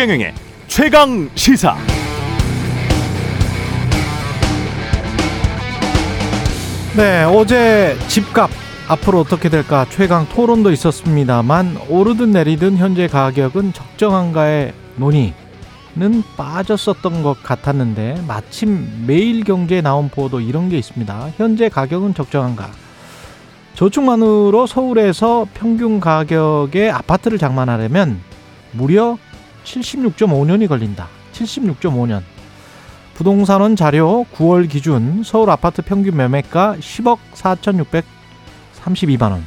최경영의 최강 시사. 네, 어제 집값 앞으로 어떻게 될까 최강 토론도 있었습니다만 오르든 내리든 현재 가격은 적정한가의 논의는 빠졌었던 것 같았는데 마침 매일경제에 나온 보도 이런 게 있습니다. 현재 가격은 적정한가? 저축만으로 서울에서 평균 가격의 아파트를 장만하려면 무려 76.5년이 걸린다. 76.5년. 부동산원 자료 9월 기준 서울 아파트 평균 매매가 10억 4,632만 원.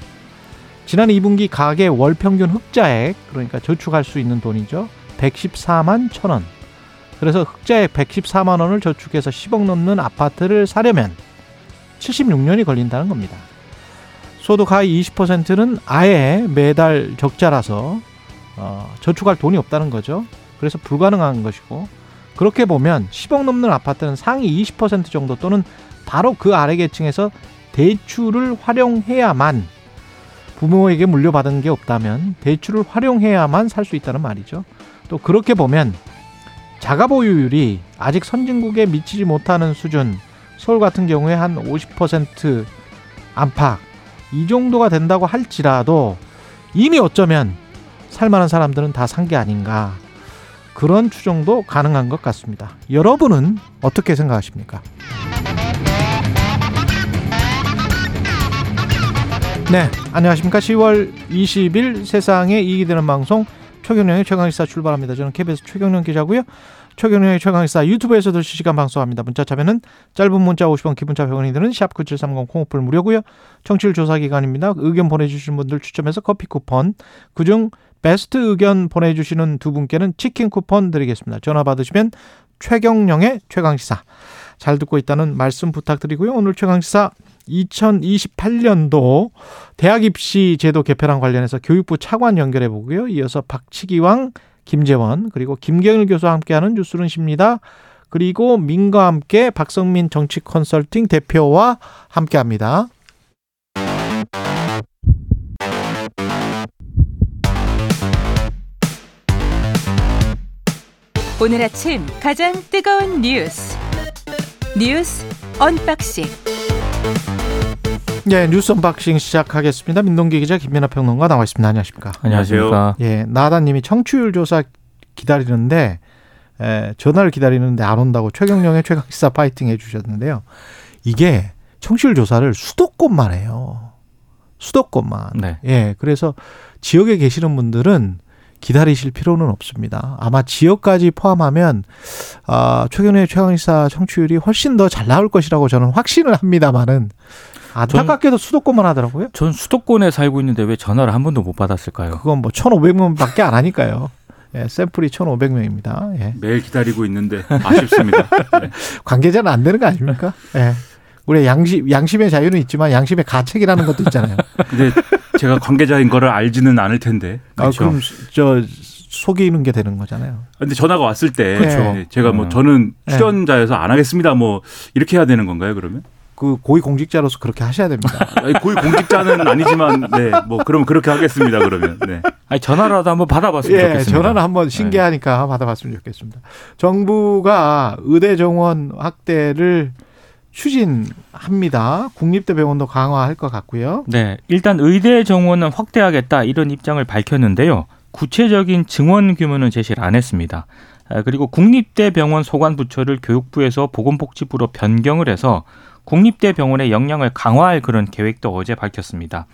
지난 2분기 가계 월 평균 흑자액 그러니까 저축할 수 있는 돈이죠. 114만 1천 원. 그래서 흑자액 114만 원을 저축해서 10억 넘는 아파트를 사려면 76년이 걸린다는 겁니다. 소득 하위 20%는 아예 매달 적자라서 어, 저축할 돈이 없다는 거죠. 그래서 불가능한 것이고 그렇게 보면 10억 넘는 아파트는 상위 20% 정도 또는 바로 그 아래 계층에서 대출을 활용해야만 부모에게 물려받은 게 없다면 대출을 활용해야만 살 수 있다는 말이죠. 또 그렇게 보면 자가 보유율이 아직 선진국에 미치지 못하는 수준 서울 같은 경우에 한 50% 안팎 이 정도가 된다고 할지라도 이미 어쩌면 살만한 사람들은 다 산 게 아닌가 그런 추정도 가능한 것 같습니다. 여러분은 어떻게 생각하십니까? 네, 안녕하십니까. 10월 20일 세상에 이익이 되는 방송 최경령의 최강시사 출발합니다. 저는 KBS 최경령 기자고요. 최경령의 최강시사 유튜브에서도 실시간 방송합니다. 문자 참여는 짧은 문자 50원, 기본자 100원이 드는 샵9730 콩오플 무료고요. 청취율 조사 기간입니다. 의견 보내주신 분들 추첨해서 커피 쿠폰, 그중 베스트 의견 보내주시는 두 분께는 치킨 쿠폰 드리겠습니다. 전화 받으시면 최경령의 최강시사 잘 듣고 있다는 말씀 부탁드리고요. 오늘 최강시사 2028년도 대학 입시 제도 개편안 관련해서 교육부 차관 연결해 보고요. 이어서 박치기왕, 김재원 그리고 김경일 교수와 함께하는 뉴스룸십니다. 그리고 민과 함께 박성민 정치 컨설팅 대표와 함께합니다. 오늘 아침 가장 뜨거운 뉴스 뉴스 언박싱 네, 뉴스 언박싱 시작하겠습니다. 민동기 기자 김민아 평론가 나와 있습니다. 안녕하십니까? 안녕하십니까? 예, 나다님이 청취율 조사 기다리는데 에, 전화를 기다리는데 안 온다고 최경령의 최강 시사 파이팅 해주셨는데요. 이게 청취율 조사를 수도권만 해요. 수도권만. 네. 예, 그래서 지역에 계시는 분들은 기다리실 필요는 없습니다. 아마 지역까지 포함하면 아, 최근에 최강시사 청취율이 훨씬 더 잘 나올 것이라고 저는 확신을 합니다만은 안타깝게도 수도권만 하더라고요. 전 수도권에 살고 있는데 왜 전화를 한 번도 못 받았을까요? 그건 뭐 1,500명밖에 안 하니까요. 예, 샘플이 1,500명입니다. 예. 매일 기다리고 있는데 아쉽습니다. 네. 관계자는 안 되는 거 아닙니까? 예. 우리 양심 양심의 자유는 있지만 양심의 가책이라는 것도 있잖아요. 근데 제가 관계자인 거를 알지는 않을 텐데. 아, 그럼 저 속이는 게 되는 거잖아요. 근데 전화가 왔을 때 그렇죠. 네, 제가 뭐 음. 저는 출연자여서 안 하겠습니다. 뭐 이렇게 해야 되는 건가요, 그러면? 그 고위 공직자로서 그렇게 하셔야 됩니다. 고위 공직자는 아니지만 네, 뭐 그럼 그렇게 하겠습니다. 그러면. 네. 아니 전화라도 한번 받아봤으면 예, 좋겠습니다. 전화는 한번 신기하니까 받아봤으면 좋겠습니다. 정부가 의대 정원 확대를 추진합니다. 국립대병원도 강화할 것 같고요. 네, 일단 의대 정원은 확대하겠다 이런 입장을 밝혔는데요. 구체적인 증원 규모는 제시를 안 했습니다. 아, 그리고 국립대병원 소관 부처를 교육부에서 보건복지부로 변경을 해서 국립대병원의 역량을 강화할 그런 계획도 어제 밝혔습니다.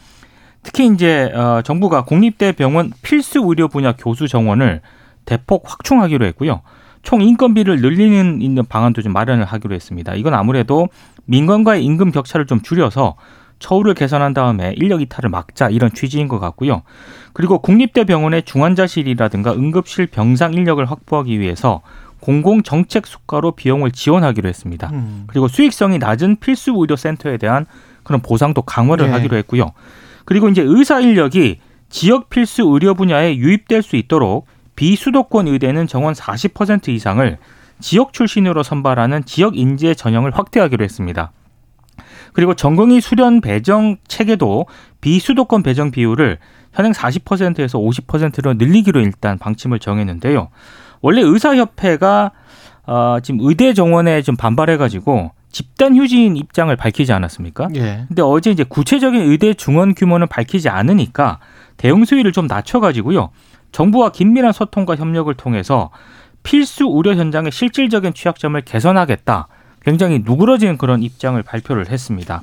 특히 이제 어, 정부가 국립대병원 필수 의료 분야 교수 정원을 대폭 확충하기로 했고요. 총 인건비를 늘리는 있는 방안도 좀 마련을 하기로 했습니다. 이건 아무래도 민간과의 임금 격차를 좀 줄여서 처우를 개선한 다음에 인력 이탈을 막자 이런 취지인 것 같고요. 그리고 국립대병원의 중환자실이라든가 응급실 병상 인력을 확보하기 위해서 공공 정책 수가로 비용을 지원하기로 했습니다. 음. 그리고 수익성이 낮은 필수 의료 센터에 대한 그런 보상도 강화를 네. 하기로 했고요. 그리고 이제 의사 인력이 지역 필수 의료 분야에 유입될 수 있도록 비수도권 의대는 정원 40% 이상을 지역 출신으로 선발하는 지역 인재 전형을 확대하기로 했습니다. 그리고 전공의 수련 배정 체계도 비수도권 배정 비율을 현행 40%에서 50%로 늘리기로 일단 방침을 정했는데요. 원래 의사협회가 어, 지금 의대 정원에 좀 반발해가지고 집단 휴진 입장을 밝히지 않았습니까? 예. 근데 어제 이제 구체적인 의대 중원 규모는 밝히지 않으니까 대응 수위를 좀 낮춰가지고요. 정부와 긴밀한 소통과 협력을 통해서 필수 의료 현장의 실질적인 취약점을 개선하겠다. 굉장히 누그러진 그런 입장을 발표를 했습니다.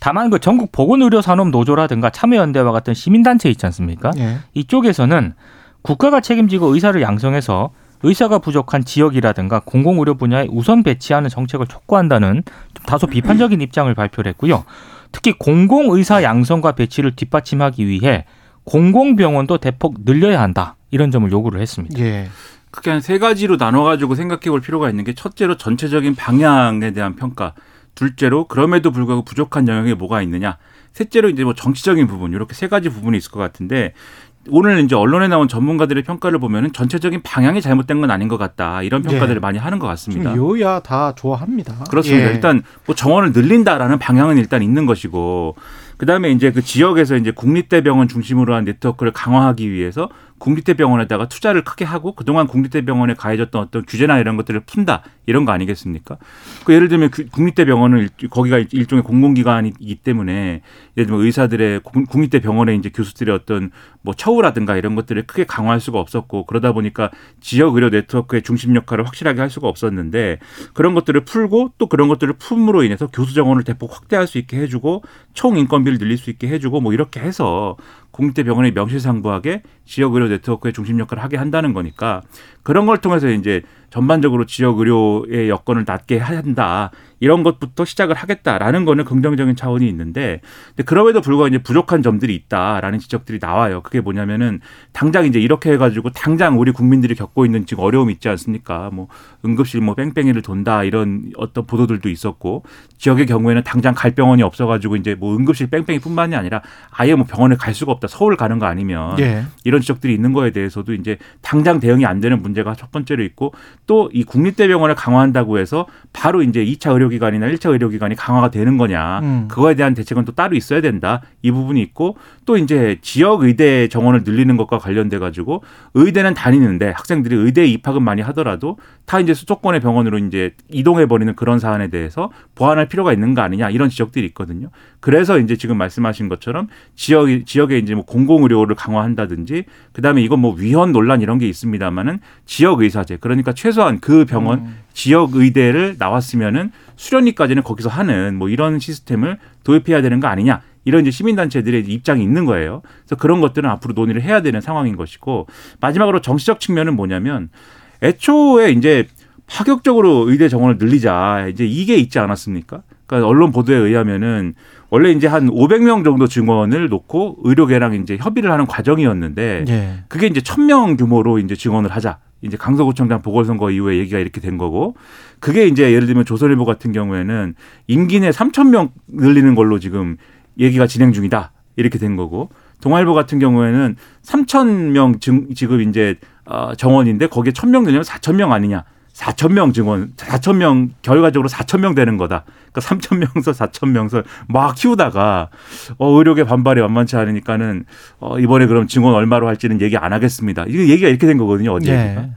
다만 그 전국 보건의료산업 노조라든가 참여연대와 같은 시민단체 있지 않습니까? 예. 이쪽에서는 국가가 책임지고 의사를 양성해서 의사가 부족한 지역이라든가 공공의료 분야에 우선 배치하는 정책을 촉구한다는 좀 다소 비판적인 입장을 발표를 했고요. 특히 공공의사 양성과 배치를 뒷받침하기 위해 공공병원도 대폭 늘려야 한다. 이런 점을 요구를 했습니다. 예. 크게 한 세 가지로 나눠가지고 생각해 볼 필요가 있는 게 첫째로 전체적인 방향에 대한 평가. 둘째로 그럼에도 불구하고 부족한 영역이 뭐가 있느냐. 셋째로 이제 뭐 정치적인 부분 이렇게 세 가지 부분이 있을 것 같은데 오늘 이제 언론에 나온 전문가들의 평가를 보면은 전체적인 방향이 잘못된 건 아닌 것 같다 이런 평가들을 예. 많이 하는 것 같습니다. 여야 다 좋아합니다. 그렇습니다. 예. 일단 뭐 정원을 늘린다라는 방향은 일단 있는 것이고 그다음에 이제 그 지역에서 이제 국립대병원 중심으로 한 네트워크를 강화하기 위해서 국립대병원에다가 투자를 크게 하고 그동안 국립대병원에 가해졌던 어떤 규제나 이런 것들을 푼다 이런 거 아니겠습니까? 그 예를 들면 그 국립대병원은 일- 거기가 일종의 공공기관이기 때문에 예를 들면 의사들의 국- 국립대병원의 이제 교수들의 어떤 뭐 처우라든가 이런 것들을 크게 강화할 수가 없었고 그러다 보니까 지역 의료 네트워크의 중심 역할을 확실하게 할 수가 없었는데 그런 것들을 풀고 또 그런 것들을 품으로 인해서 교수 정원을 대폭 확대할 수 있게 해주고 총 인건비를 늘릴 수 있게 해주고 뭐 이렇게 해서 국립대 병원이 명실상부하게 지역 의료 네트워크의 중심 역할을 하게 한다는 거니까 그런 걸 통해서 이제 전반적으로 지역 의료의 여건을 낫게 한다 이런 것부터 시작을 하겠다라는 거는 긍정적인 차원이 있는데 근데 그럼에도 불구하고 이제 부족한 점들이 있다라는 지적들이 나와요. 그게 뭐냐면은 당장 이제 이렇게 해가지고 당장 우리 국민들이 겪고 있는 지금 어려움이 있지 않습니까? 뭐 응급실 뭐 뺑뺑이를 돈다 이런 어떤 보도들도 있었고 지역의 경우에는 당장 갈 병원이 없어가지고 이제 뭐 응급실 뺑뺑이뿐만이 아니라 아예 뭐 병원에 갈 수가 없다. 서울 가는 거 아니면 예. 이런 지적들이 있는 거에 대해서도 이제 당장 대응이 안 되는 문제 가 첫 번째로 있고 또 이 국립대병원을 강화한다고 해서 바로 이제 2차 의료기관이나 1차 의료기관이 강화가 되는 거냐. 음. 그거에 대한 대책은 또 따로 있어야 된다. 이 부분이 있고 또 이제 지역 의대 정원을 늘리는 것과 관련돼 가지고 의대는 다니는데 학생들이 의대에 입학은 많이 하더라도 다 이제 수도권의 병원으로 이제 이동해 버리는 그런 사안에 대해서 보완할 필요가 있는 거 아니냐 이런 지적들이 있거든요. 그래서 이제 지금 말씀하신 것처럼 지역 지역에 이제 뭐 공공 의료를 강화한다든지 그다음에 이건 뭐 위헌 논란 이런 게 있습니다만은 지역 의사제 그러니까 최소한 그 병원 음. 지역 의대를 나왔으면은 수련위까지는 거기서 하는 뭐 이런 시스템을 도입해야 되는 거 아니냐. 이런 이제 시민단체들의 입장이 있는 거예요. 그래서 그런 것들은 앞으로 논의를 해야 되는 상황인 것이고 마지막으로 정치적 측면은 뭐냐면 애초에 이제 파격적으로 의대 정원을 늘리자 이제 이게 있지 않았습니까? 그러니까 언론 보도에 의하면은 원래 이제 한 500명 정도 증원을 놓고 의료계랑 이제 협의를 하는 과정이었는데 예. 그게 이제 1000명 규모로 이제 증원을 하자. 이제 강서구청장 보궐선거 이후에 얘기가 이렇게 된 거고 그게 이제 예를 들면 조선일보 같은 경우에는 임기 내 3,000명 늘리는 걸로 지금 얘기가 진행 중이다. 이렇게 된 거고 동아일보 같은 경우에는 3,000명 증, 지금 이제 어, 정원인데 거기에 1,000명 늘리면 4,000명 아니냐. 4,000명 증원, 4,000명, 결과적으로 4,000명 되는 거다. 그러니까 3,000명서 4,000명서 막 키우다가, 어, 의료계 반발이 만만치 않으니까는, 어, 이번에 그럼 증원 얼마로 할지는 얘기 안 하겠습니다. 이게 얘기가 이렇게 된 거거든요, 어제. 예.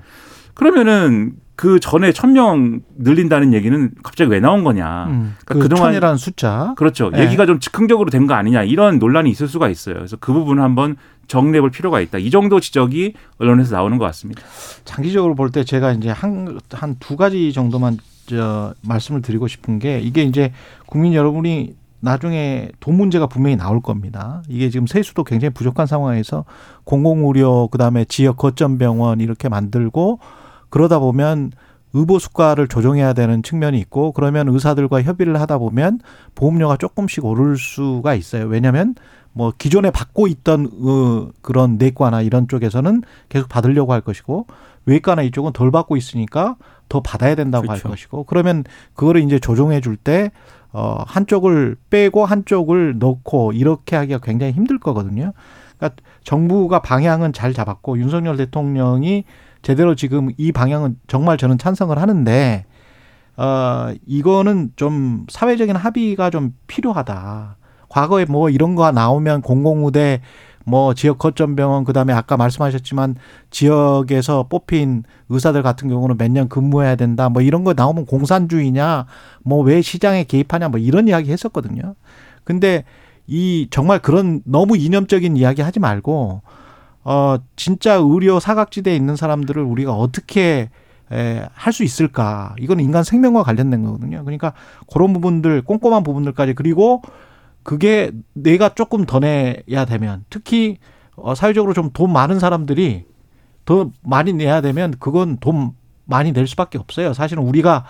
그러면은 그 전에 1,000명 늘린다는 얘기는 갑자기 왜 나온 거냐. 음. 그러니까 그 그동안- 천이라는 숫자. 그렇죠. 예. 얘기가 좀 즉흥적으로 된 거 아니냐 이런 논란이 있을 수가 있어요. 그래서 그 부분 을 한번 정리해 볼 필요가 있다. 이 정도 지적이 언론에서 나오는 것 같습니다. 장기적으로 볼 때 제가 이제 한 한 두 가지 정도만 저 말씀을 드리고 싶은 게 이게 이제 국민 여러분이 나중에 돈 문제가 분명히 나올 겁니다. 이게 지금 세수도 굉장히 부족한 상황에서 공공의료 그다음에 지역 거점 병원 이렇게 만들고 그러다 보면 의보 수가를 조정해야 되는 측면이 있고 그러면 의사들과 협의를 하다 보면 보험료가 조금씩 오를 수가 있어요. 왜냐하면 뭐 기존에 받고 있던 어, 그런 내과나 이런 쪽에서는 계속 받으려고 할 것이고 외과나 이쪽은 덜 받고 있으니까 더 받아야 된다고 그렇죠. 할 것이고 그러면 그거를 이제 조정해 줄 때 어, 한쪽을 빼고 한쪽을 넣고 이렇게 하기가 굉장히 힘들 거거든요. 그러니까 정부가 방향은 잘 잡았고 윤석열 대통령이 제대로 지금 이 방향은 정말 저는 찬성을 하는데 어 이거는 좀 사회적인 합의가 좀 필요하다. 과거에 뭐 이런 거 나오면 공공의대 뭐 지역 거점 병원 그다음에 아까 말씀하셨지만 지역에서 뽑힌 의사들 같은 경우는 몇 년 근무해야 된다. 뭐 이런 거 나오면 공산주의냐? 뭐 왜 시장에 개입하냐? 뭐 이런 이야기 했었거든요. 근데 이 정말 그런 너무 이념적인 이야기 하지 말고 어 진짜 의료 사각지대에 있는 사람들을 우리가 어떻게 할 수 있을까? 이건 인간 생명과 관련된 거거든요. 그러니까 그런 부분들 꼼꼼한 부분들까지 그리고 그게 내가 조금 더 내야 되면 특히 어 사회적으로 좀 돈 많은 사람들이 더 많이 내야 되면 그건 돈 많이 낼 수밖에 없어요. 사실은 우리가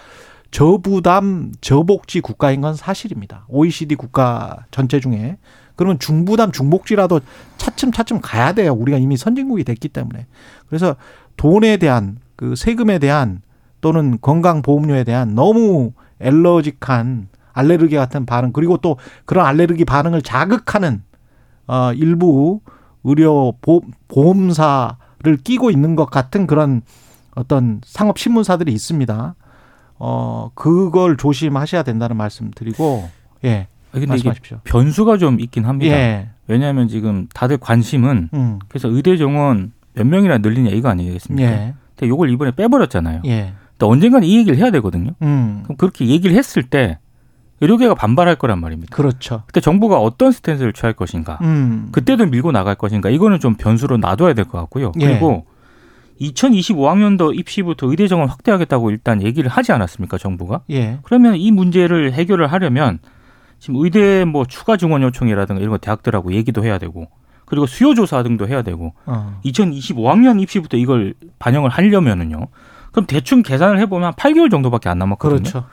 저부담 저복지 국가인 건 사실입니다. OECD 국가 전체 중에 그러면 중부담 중복지라도 차츰 차츰 가야 돼요. 우리가 이미 선진국이 됐기 때문에. 그래서 돈에 대한 그 세금에 대한 또는 건강보험료에 대한 너무 엘러직한 알레르기 같은 반응 그리고 또 그런 알레르기 반응을 자극하는 어 일부 의료 보험사를 끼고 있는 것 같은 그런 어떤 상업 신문사들이 있습니다. 어 그걸 조심하셔야 된다는 말씀 드리고 예. 근데 말씀하십시오. 이게 변수가 좀 있긴 합니다. 예. 왜냐하면 지금 다들 관심은 음. 그래서 의대 정원 몇 명이나 늘리냐 이거 아니겠습니까? 예. 근데 이걸 이번에 빼버렸잖아요. 예. 근데 언젠가는 이 얘기를 해야 되거든요. 음. 그럼 그렇게 얘기를 했을 때 의료계가 반발할 거란 말입니다. 그렇죠. 그때 정부가 어떤 스탠스를 취할 것인가, 음. 그때도 밀고 나갈 것인가, 이거는 좀 변수로 놔둬야 될 것 같고요. 예. 그리고 2025학년도 입시부터 의대 정원 확대하겠다고 일단 얘기를 하지 않았습니까, 정부가? 예. 그러면 이 문제를 해결을 하려면 지금 의대 뭐 추가 증원 요청이라든가 이런 거 대학들하고 얘기도 해야 되고 그리고 수요 조사 등도 해야 되고 어. 2025학년 입시부터 이걸 반영을 하려면은요. 그럼 대충 계산을 해보면 한 8개월 정도밖에 안 남았거든요. 그렇죠.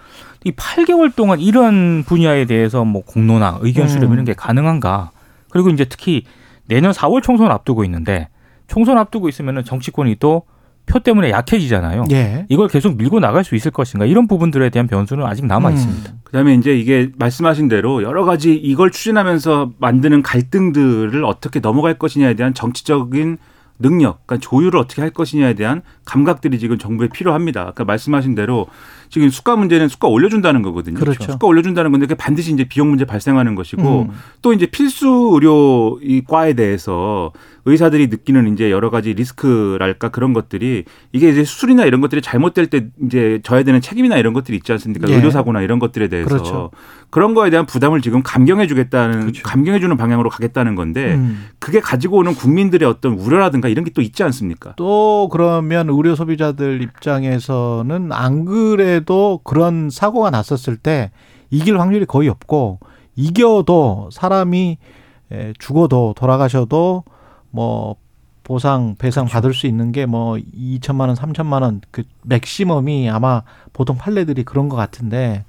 이 8개월 동안 이런 분야에 대해서 뭐 공론화, 의견 수렴 음. 이런 게 가능한가? 그리고 이제 특히 내년 4월 총선 앞두고 있는데 총선 앞두고 있으면은 정치권이 또 표 때문에 약해지잖아요. 예. 이걸 계속 밀고 나갈 수 있을 것인가? 이런 부분들에 대한 변수는 아직 남아 음. 있습니다. 그다음에 이제 이게 말씀하신 대로 여러 가지 이걸 추진하면서 만드는 갈등들을 어떻게 넘어갈 것이냐에 대한 정치적인 능력, 그러니까 조율을 어떻게 할 것이냐에 대한 감각들이 지금 정부에 필요합니다. 그러니까 말씀하신 대로 지금 수가 문제는 수가 올려준다는 거거든요. 그렇죠. 수가 올려준다는 건데 그게 반드시 이제 비용 문제 발생하는 것이고 음. 또 이제 필수 의료 이 과에 대해서 의사들이 느끼는 이제 여러 가지 리스크랄까 그런 것들이 이게 이제 수술이나 이런 것들이 잘못될 때 이제 져야 되는 책임이나 이런 것들이 있지 않습니까? 예. 의료사고나 이런 것들에 대해서 그렇죠. 그런 거에 대한 부담을 지금 감경해 주겠다는 그렇죠. 감경해 주는 방향으로 가겠다는 건데 음. 그게 가지고 오는 국민들의 어떤 우려라든가 이런 게 또 있지 않습니까? 또 그러면 의료 소비자들 입장에서는 안 그래도 그런 사고가 났었을 때 이길 확률이 거의 없고 이겨도 사람이 에, 죽어도 돌아가셔도 뭐 보상 배상 받을 수 있는 게 뭐 2천만 원, 3천만 원 그 맥시멈이 아마 보통 판례들이 그런 것 같은데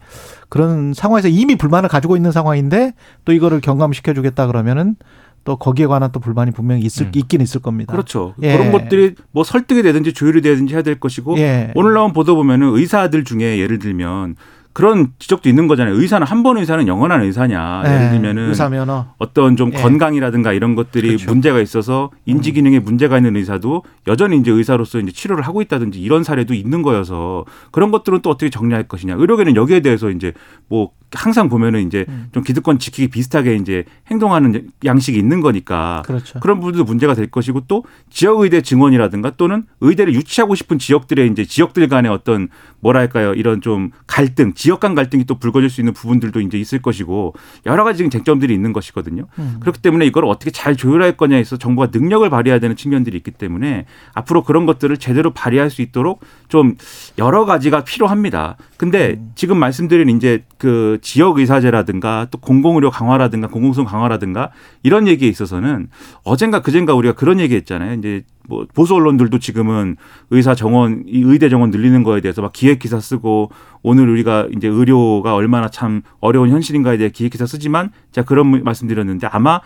그런 상황에서 이미 불만을 가지고 있는 상황인데 또 이거를 경감시켜 주겠다 그러면은 또 거기에 관한 또 불만이 분명히 있을 음. 있긴 있을 겁니다. 그렇죠. 예. 그런 것들이 뭐 설득이 되든지 조율이 되든지 해야 될 것이고 예. 오늘 나온 보도 보면은 의사들 중에 예를 들면 그런 지적도 있는 거잖아요. 의사는 한 번 의사는 영원한 의사냐. 예를 예, 들면은 의사 면허. 어떤 좀 예. 건강이라든가 이런 것들이 그렇죠. 문제가 있어서 인지 기능에 문제가 있는 의사도 여전히 이제 의사로서 이제 치료를 하고 있다든지 이런 사례도 있는 거여서 그런 것들은 또 어떻게 정리할 것이냐. 의료계는 여기에 대해서 이제 뭐 항상 보면은 이제 음. 좀 기득권 지키기 비슷하게 이제 행동하는 양식이 있는 거니까 그렇죠. 그런 부분도 문제가 될 것이고 또 지역 의대 증원이라든가 또는 의대를 유치하고 싶은 지역들의 이제 지역들 간의 어떤 뭐랄까요 이런 좀 갈등, 지역 간 갈등이 또 불거질 수 있는 부분들도 이제 있을 것이고 여러 가지 지금 쟁점들이 있는 것이거든요. 음. 그렇기 때문에 이걸 어떻게 잘 조율할 거냐에 있어서 정부가 능력을 발휘해야 되는 측면들이 있기 때문에 앞으로 그런 것들을 제대로 발휘할 수 있도록 좀 여러 가지가 필요합니다. 근데 음. 지금 말씀드린 이제 그 지역 의사제라든가 또 공공의료 강화라든가 공공성 강화라든가 이런 얘기에 있어서는 어젠가 그젠가 우리가 그런 얘기 했잖아요. 이제 뭐 보수 언론들도 지금은 의사 정원, 이 의대 정원 늘리는 거에 대해서 막 기획 기사 쓰고 오늘 우리가 이제 의료가 얼마나 참 어려운 현실인가에 대해 기획 기사 쓰지만 제가 그런 말씀드렸는데 아마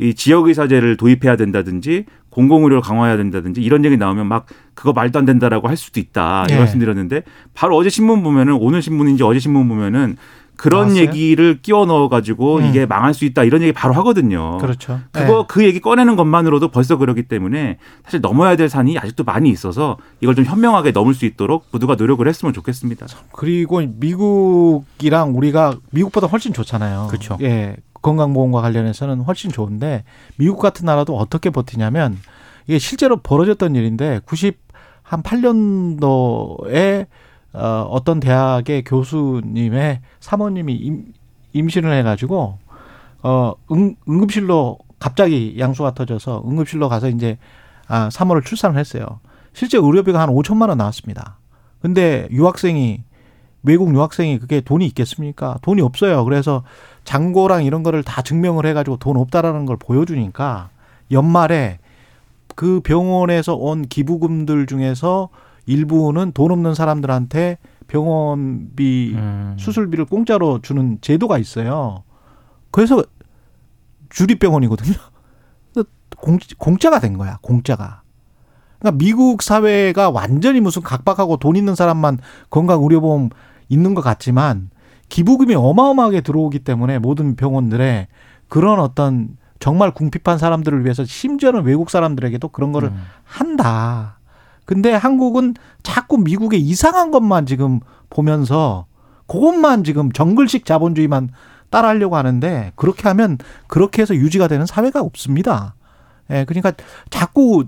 이 지역 의사제를 도입해야 된다든지 공공의료를 강화해야 된다든지 이런 얘기 나오면 막 그거 말도 안 된다라고 할 수도 있다. 이 예. 말씀드렸는데 바로 어제 신문 보면은 오늘 신문인지 어제 신문 보면은 그런 나왔어요? 얘기를 끼워 넣어 가지고 음. 이게 망할 수 있다 이런 얘기 바로 하거든요. 그렇죠. 그거 예. 그 얘기 꺼내는 것만으로도 벌써 그러기 때문에 사실 넘어야 될 산이 아직도 많이 있어서 이걸 좀 현명하게 넘을 수 있도록 모두가 노력을 했으면 좋겠습니다. 그리고 미국이랑 우리가 미국보다 훨씬 좋잖아요. 그렇죠. 예. 건강보험과 관련해서는 훨씬 좋은데 미국 같은 나라도 어떻게 버티냐면 이게 실제로 벌어졌던 일인데 90 한 8년도에 어, 어떤 대학의 교수님의 사모님이 임, 임신을 해가지고 어 응, 응급실로 갑자기 양수가 터져서 응급실로 가서 이제 아 사모를 출산을 했어요. 실제 의료비가 한 5천만 원 나왔습니다. 근데 유학생이 외국 유학생이 그게 돈이 있겠습니까? 돈이 없어요. 그래서 잔고랑 이런 거를 다 증명을 해가지고 돈 없다라는 걸 보여주니까 연말에 그 병원에서 온 기부금들 중에서 일부는 돈 없는 사람들한테 병원비 음. 수술비를 공짜로 주는 제도가 있어요. 그래서 주립병원이거든요. 공, 공짜가 된 거야, 공짜가. 그러니까 미국 사회가 완전히 무슨 각박하고 돈 있는 사람만 건강 의료보험 있는 것 같지만 기부금이 어마어마하게 들어오기 때문에 모든 병원들에 그런 어떤 정말 궁핍한 사람들을 위해서 심지어는 외국 사람들에게도 그런 거를 음. 한다. 근데 한국은 자꾸 미국의 이상한 것만 지금 보면서 그것만 지금 정글식 자본주의만 따라하려고 하는데 그렇게 하면 그렇게 해서 유지가 되는 사회가 없습니다. 예, 그러니까 자꾸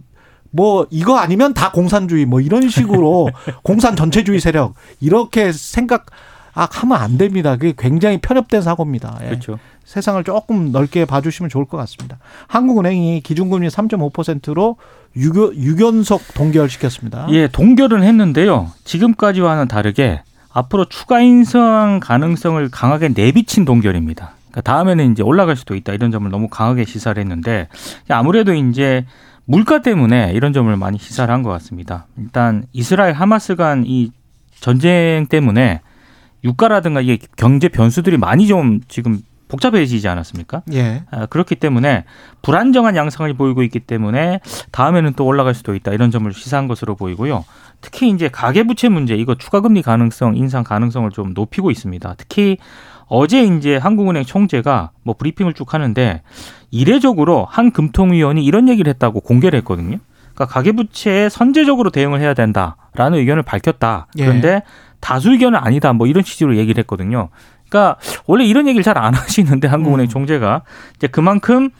뭐 이거 아니면 다 공산주의 뭐 이런 식으로 공산 전체주의 세력 이렇게 생각 아, 하면 안 됩니다. 그게 굉장히 편협된 사고입니다. 예. 그렇죠. 세상을 조금 넓게 봐주시면 좋을 것 같습니다. 한국은행이 기준금리 3.5%로 유교, 유견속 동결시켰습니다. 예, 동결은 했는데요. 지금까지와는 다르게 앞으로 추가 인상 가능성을 강하게 내비친 동결입니다. 그러니까 다음에는 이제 올라갈 수도 있다 이런 점을 너무 강하게 시사를 했는데 아무래도 이제 물가 때문에 이런 점을 많이 시사를 한 것 같습니다. 일단 이스라엘 하마스 간 이 전쟁 때문에 유가라든가 이게 경제 변수들이 많이 좀 지금 복잡해지지 않았습니까? 예. 아, 그렇기 때문에 불안정한 양상을 보이고 있기 때문에 다음에는 또 올라갈 수도 있다 이런 점을 시사한 것으로 보이고요. 특히 이제 가계부채 문제 이거 추가금리 가능성 인상 가능성을 좀 높이고 있습니다. 특히 어제 이제 한국은행 총재가 뭐 브리핑을 쭉 하는데 이례적으로 한 금통위원이 이런 얘기를 했다고 공개를 했거든요. 그러니까 가계부채에 선제적으로 대응을 해야 된다라는 의견을 밝혔다. 예. 그런데 다수 의견은 아니다. 뭐 이런 취지로 얘기를 했거든요. 그러니까 원래 이런 얘기를 잘 안 하시는데 한국은행 음. 총재가 이제 그만큼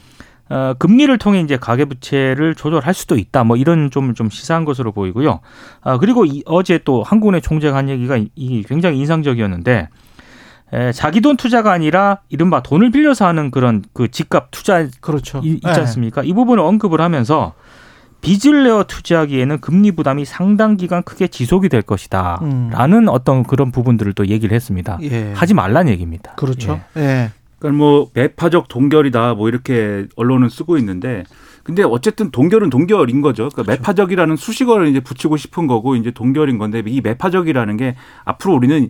어, 금리를 통해 이제 가계부채를 조절할 수도 있다. 뭐 이런 좀, 좀 시사한 것으로 보이고요. 아, 그리고 이, 어제 또 한국은행 총재가 한 얘기가 이, 이 굉장히 인상적이었는데 에, 자기 돈 투자가 아니라 이른바 돈을 빌려서 하는 그런 그 집값 투자 그렇죠. 이, 있지 예. 않습니까? 이 부분을 언급을 하면서 빚을 내어 투자하기에는 금리 부담이 상당 기간 크게 지속이 될 것이다. 음. 라는 어떤 그런 부분들을 또 얘기를 했습니다. 예. 하지 말란 얘기입니다. 그렇죠. 예. 그러니까 뭐 매파적 동결이다 뭐 이렇게 언론은 쓰고 있는데 근데 어쨌든 동결은 동결인 거죠. 그러니까 매파적이라는 수식어를 이제 붙이고 싶은 거고 이제 동결인 건데 이 매파적이라는 게 앞으로 우리는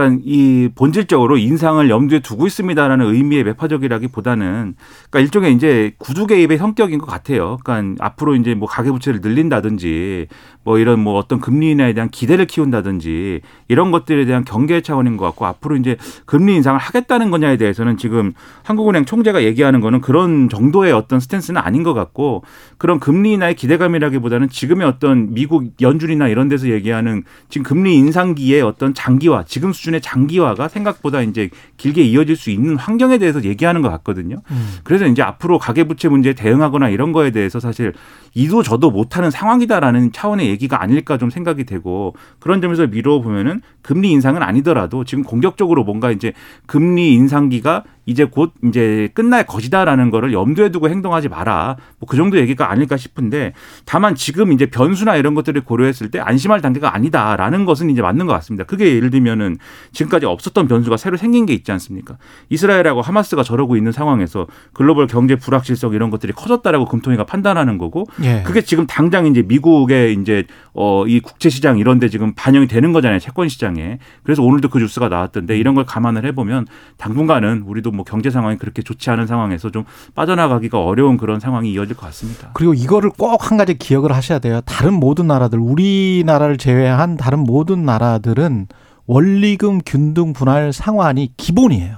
그러니까 이 본질적으로 인상을 염두에 두고 있습니다라는 의미의 매파적이라기보다는 그러니까 일종의 이제 구두 개입의 성격인 것 같아요. 그러니까 앞으로 이제 뭐 가계 부채를 늘린다든지 뭐 이런 뭐 어떤 금리 인하에 대한 기대를 키운다든지 이런 것들에 대한 경계 차원인 것 같고 앞으로 이제 금리 인상을 하겠다는 거냐에 대해서는 지금 한국은행 총재가 얘기하는 거는 그런 정도의 어떤 스탠스는 아닌 것 같고 그런 금리 인하의 기대감이라기보다는 지금의 어떤 미국 연준이나 이런 데서 얘기하는 지금 금리 인상기의 어떤 장기화 지금 수준 의 장기화가 생각보다 이제 길게 이어질 수 있는 환경에 대해서 얘기하는 것 같거든요. 음. 그래서 이제 앞으로 가계부채 문제에 대응하거나 이런 거에 대해서 사실 이도 저도 못하는 상황이다라는 차원의 얘기가 아닐까 좀 생각이 되고 그런 점에서 미뤄 보면은 금리 인상은 아니더라도 지금 공격적으로 뭔가 이제 금리 인상기가 이제 곧 이제 끝날 것이다라는 거를 염두에 두고 행동하지 마라. 뭐 그 정도 얘기가 아닐까 싶은데 다만 지금 이제 변수나 이런 것들을 고려했을 때 안심할 단계가 아니다라는 것은 이제 맞는 것 같습니다. 그게 예를 들면은 지금까지 없었던 변수가 새로 생긴 게 있지 않습니까? 이스라엘하고 하마스가 저러고 있는 상황에서 글로벌 경제 불확실성 이런 것들이 커졌다라고 금통위가 판단하는 거고 예. 그게 지금 당장 이제 미국의 이제 어 이 국제 시장 이런 데 지금 반영이 되는 거잖아요. 채권 시장에. 그래서 오늘도 그 뉴스가 나왔던데 이런 걸 감안을 해 보면 당분간은 우리도 뭐 경제 상황이 그렇게 좋지 않은 상황에서 좀 빠져나가기가 어려운 그런 상황이 이어질 것 같습니다. 그리고 이거를 꼭 한 가지 기억을 하셔야 돼요. 다른 모든 나라들, 우리나라를 제외한 다른 모든 나라들은 원리금 균등 분할 상환이 기본이에요.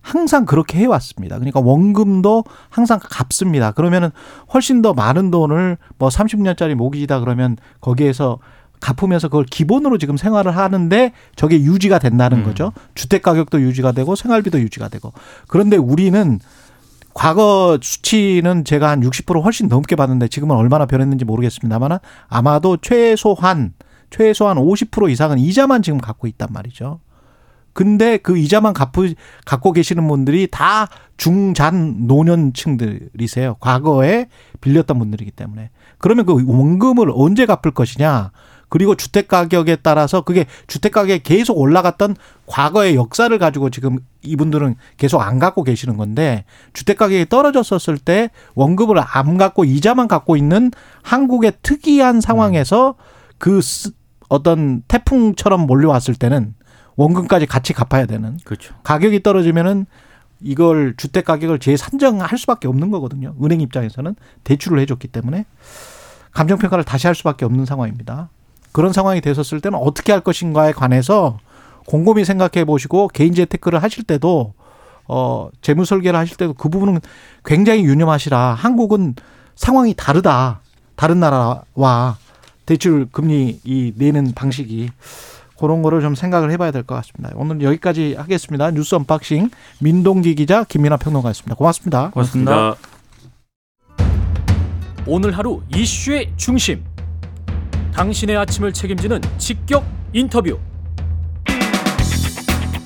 항상 그렇게 해왔습니다. 그러니까 원금도 항상 갚습니다. 그러면은 훨씬 더 많은 돈을 뭐 30년짜리 모기지다 그러면 거기에서 갚으면서 그걸 기본으로 지금 생활을 하는데 저게 유지가 된다는 음. 거죠. 주택 가격도 유지가 되고 생활비도 유지가 되고. 그런데 우리는 과거 수치는 제가 한 60% 훨씬 넘게 받는데 지금은 얼마나 변했는지 모르겠습니다만 아마도 최소한 최소한 50% 이상은 이자만 지금 갖고 있단 말이죠. 근데 그 이자만 갖고, 갖고 계시는 분들이 다 중잔 노년층들이세요. 과거에 빌렸던 분들이기 때문에. 그러면 그 원금을 언제 갚을 것이냐. 그리고 주택 가격에 따라서 그게 주택 가격이 계속 올라갔던 과거의 역사를 가지고 지금 이분들은 계속 안 갖고 계시는 건데 주택 가격이 떨어졌었을 때 원금을 안 갖고 이자만 갖고 있는 한국의 특이한 상황에서 그 스- 어떤 태풍처럼 몰려왔을 때는 원금까지 같이 갚아야 되는 그렇죠. 가격이 떨어지면은 이걸 주택 가격을 재산정할 수밖에 없는 거거든요. 은행 입장에서는 대출을 해줬기 때문에 감정 평가를 다시 할 수밖에 없는 상황입니다. 그런 상황이 됐었을 때는 어떻게 할 것인가에 관해서 곰곰이 생각해 보시고 개인 재테크를 하실 때도 어 재무 설계를 하실 때도 그 부분은 굉장히 유념하시라. 한국은 상황이 다르다. 다른 나라와 대출 금리 이 내는 방식이 그런 거를 좀 생각을 해봐야 될 것 같습니다. 오늘 여기까지 하겠습니다. 뉴스 unboxing 민동기 기자 김민아 평론가였습니다. 고맙습니다. 고맙습니다. 오늘 하루 이슈의 중심. 당신의 아침을 책임지는 직격 인터뷰.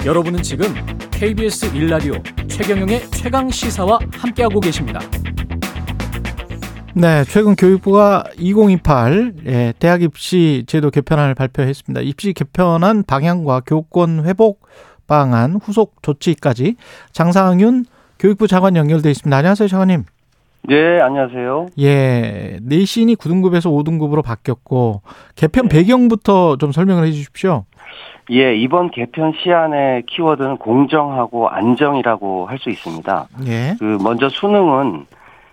여러분은 지금 KBS 일라디오 최경영의 최강 시사와 함께하고 계십니다. 네, 최근 교육부가 2028 예, 대학 입시 제도 개편안을 발표했습니다. 입시 개편안 방향과 교권 회복 방안 후속 조치까지 장상윤 교육부 장관 연결돼 있습니다. 안녕하세요, 장관님. 네, 안녕하세요. 예, 내신이 9등급에서 5등급으로 바뀌었고 개편 배경부터 좀 설명을 해 주십시오. 예, 이번 개편 시안의 키워드는 공정하고 안정이라고 할 수 있습니다. 예. 그 먼저 수능은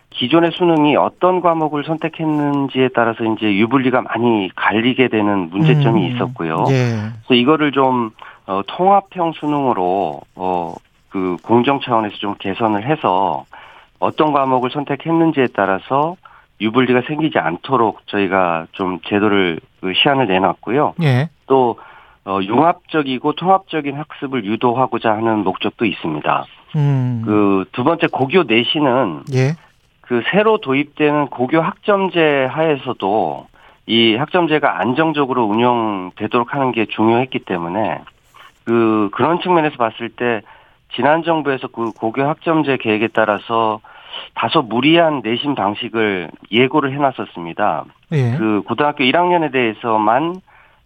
기존의 수능이 어떤 과목을 선택했는지에 따라서 이제 유불리가 많이 갈리게 되는 문제점이 음, 있었고요. 예. 그래서 이거를 좀 어, 통합형 수능으로 어, 그 공정 차원에서 좀 개선을 해서 어떤 과목을 선택했는지에 따라서 유불리가 생기지 않도록 저희가 좀 제도를 그 시안을 내놨고요. 예. 또 어, 융합적이고 통합적인 학습을 유도하고자 하는 목적도 있습니다. 음. 그두 번째 고교 내신은 예. 그 새로 도입되는 고교 학점제 하에서도 이 학점제가 안정적으로 운영되도록 하는 게 중요했기 때문에 그 그런 측면에서 봤을 때 지난 정부에서 그 고교 학점제 계획에 따라서 다소 무리한 내신 방식을 예고를 해놨었습니다. 예. 그 고등학교 1학년에 대해서만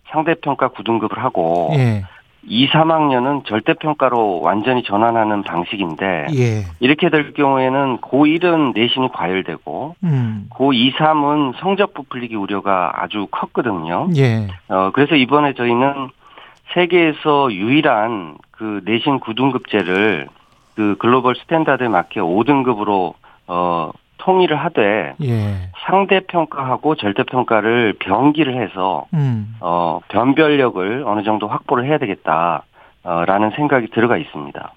상대평가 9등급을 하고 예. 2, 3학년은 절대평가로 완전히 전환하는 방식인데 예. 이렇게 될 경우에는 고1은 내신이 과열되고 음. 고2, 3은 성적 부풀리기 우려가 아주 컸거든요. 예. 어, 그래서 이번에 저희는 세계에서 유일한 그 내신 9등급제를 그 global standard에 맞게 5등급으로 어, 통일을 하되 예. 상대 평가하고 절대 평가를 병기를 해서 음. 어, 변별력을 어느 정도 확보를 해야 되겠다. 어, 라는 생각이 들어가 있습니다.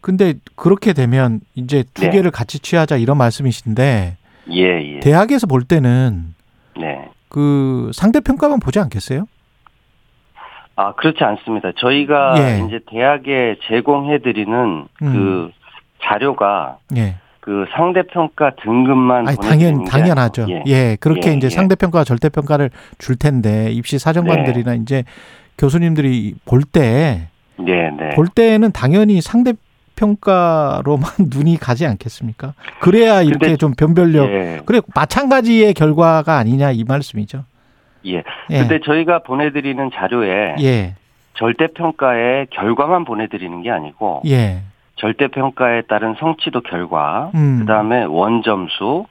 근데 그렇게 되면 이제 두 네. 개를 같이 취하자 이런 말씀이신데 예, 예. 대학에서 볼 때는 네. 그 상대 평가만 보지 않겠어요? 아, 그렇지 않습니다. 저희가 예. 이제 대학에 제공해드리는 음. 그 자료가 예. 그 상대평가 등급만 아니 당연 게 당연하죠. 아니고, 예. 그렇게 예, 이제 예. 상대 평가와 절대 평가를 줄 텐데 입시 사정관들이나 이제 교수님들이 볼때볼 네, 네. 때는 당연히 상대 평가로만 눈이 가지 않겠습니까? 그래야 이렇게 근데- 좀 변별력 예, 그래 마찬가지의 결과가 아니냐 이 말씀이죠. 예. 예. 근데 저희가 보내드리는 자료에 예. 절대평가의 결과만 보내드리는 게 아니고 예. 절대평가에 따른 성취도 결과, 음. 그다음에 원점수,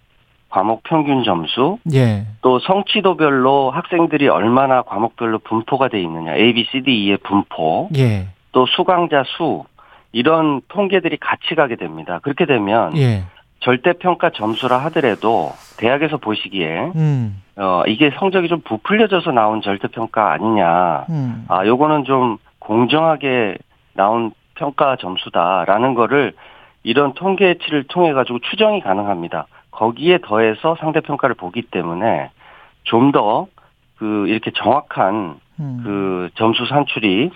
과목 평균 점수, 예. 또 성취도별로 학생들이 얼마나 과목별로 분포가 돼 있느냐, A, B, C, D, E의 분포, 예. 또 수강자 수 이런 통계들이 같이 가게 됩니다. 그렇게 되면 예. 절대 평가 점수라 하더라도 대학에서 보시기에 음, 어 이게 성적이 좀 부풀려져서 나온 절대 평가 아니냐. 음. 아 요거는 좀 공정하게 나온 평가 점수다라는 거를 이런 통계치를 통해 가지고 추정이 가능합니다. 거기에 더해서 상대 평가를 보기 때문에 좀 더 그 이렇게 정확한 음. 그 점수 산출이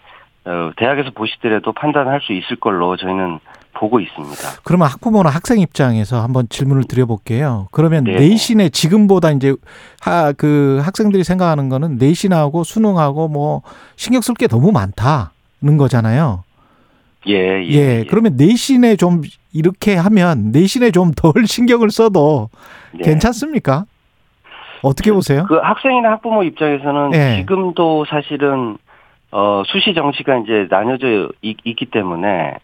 어, 대학에서 보시더라도 판단할 수 있을 걸로 저희는 보고 있습니다. 그러면 학부모나 학생 입장에서 한번 질문을 드려볼게요. 그러면 네. 내신에 지금보다 이제 하, 그 학생들이 생각하는 거는 내신하고 수능하고 뭐 신경 쓸 게 너무 많다는 거잖아요. 예, 예. 예, 예. 그러면 내신에 좀 이렇게 하면 내신에 좀 덜 신경을 써도 네. 괜찮습니까? 어떻게 보세요? 그 학생이나 학부모 입장에서는 예. 지금도 사실은 어 수시 정시가 이제 나뉘어져 있, 있기 때문에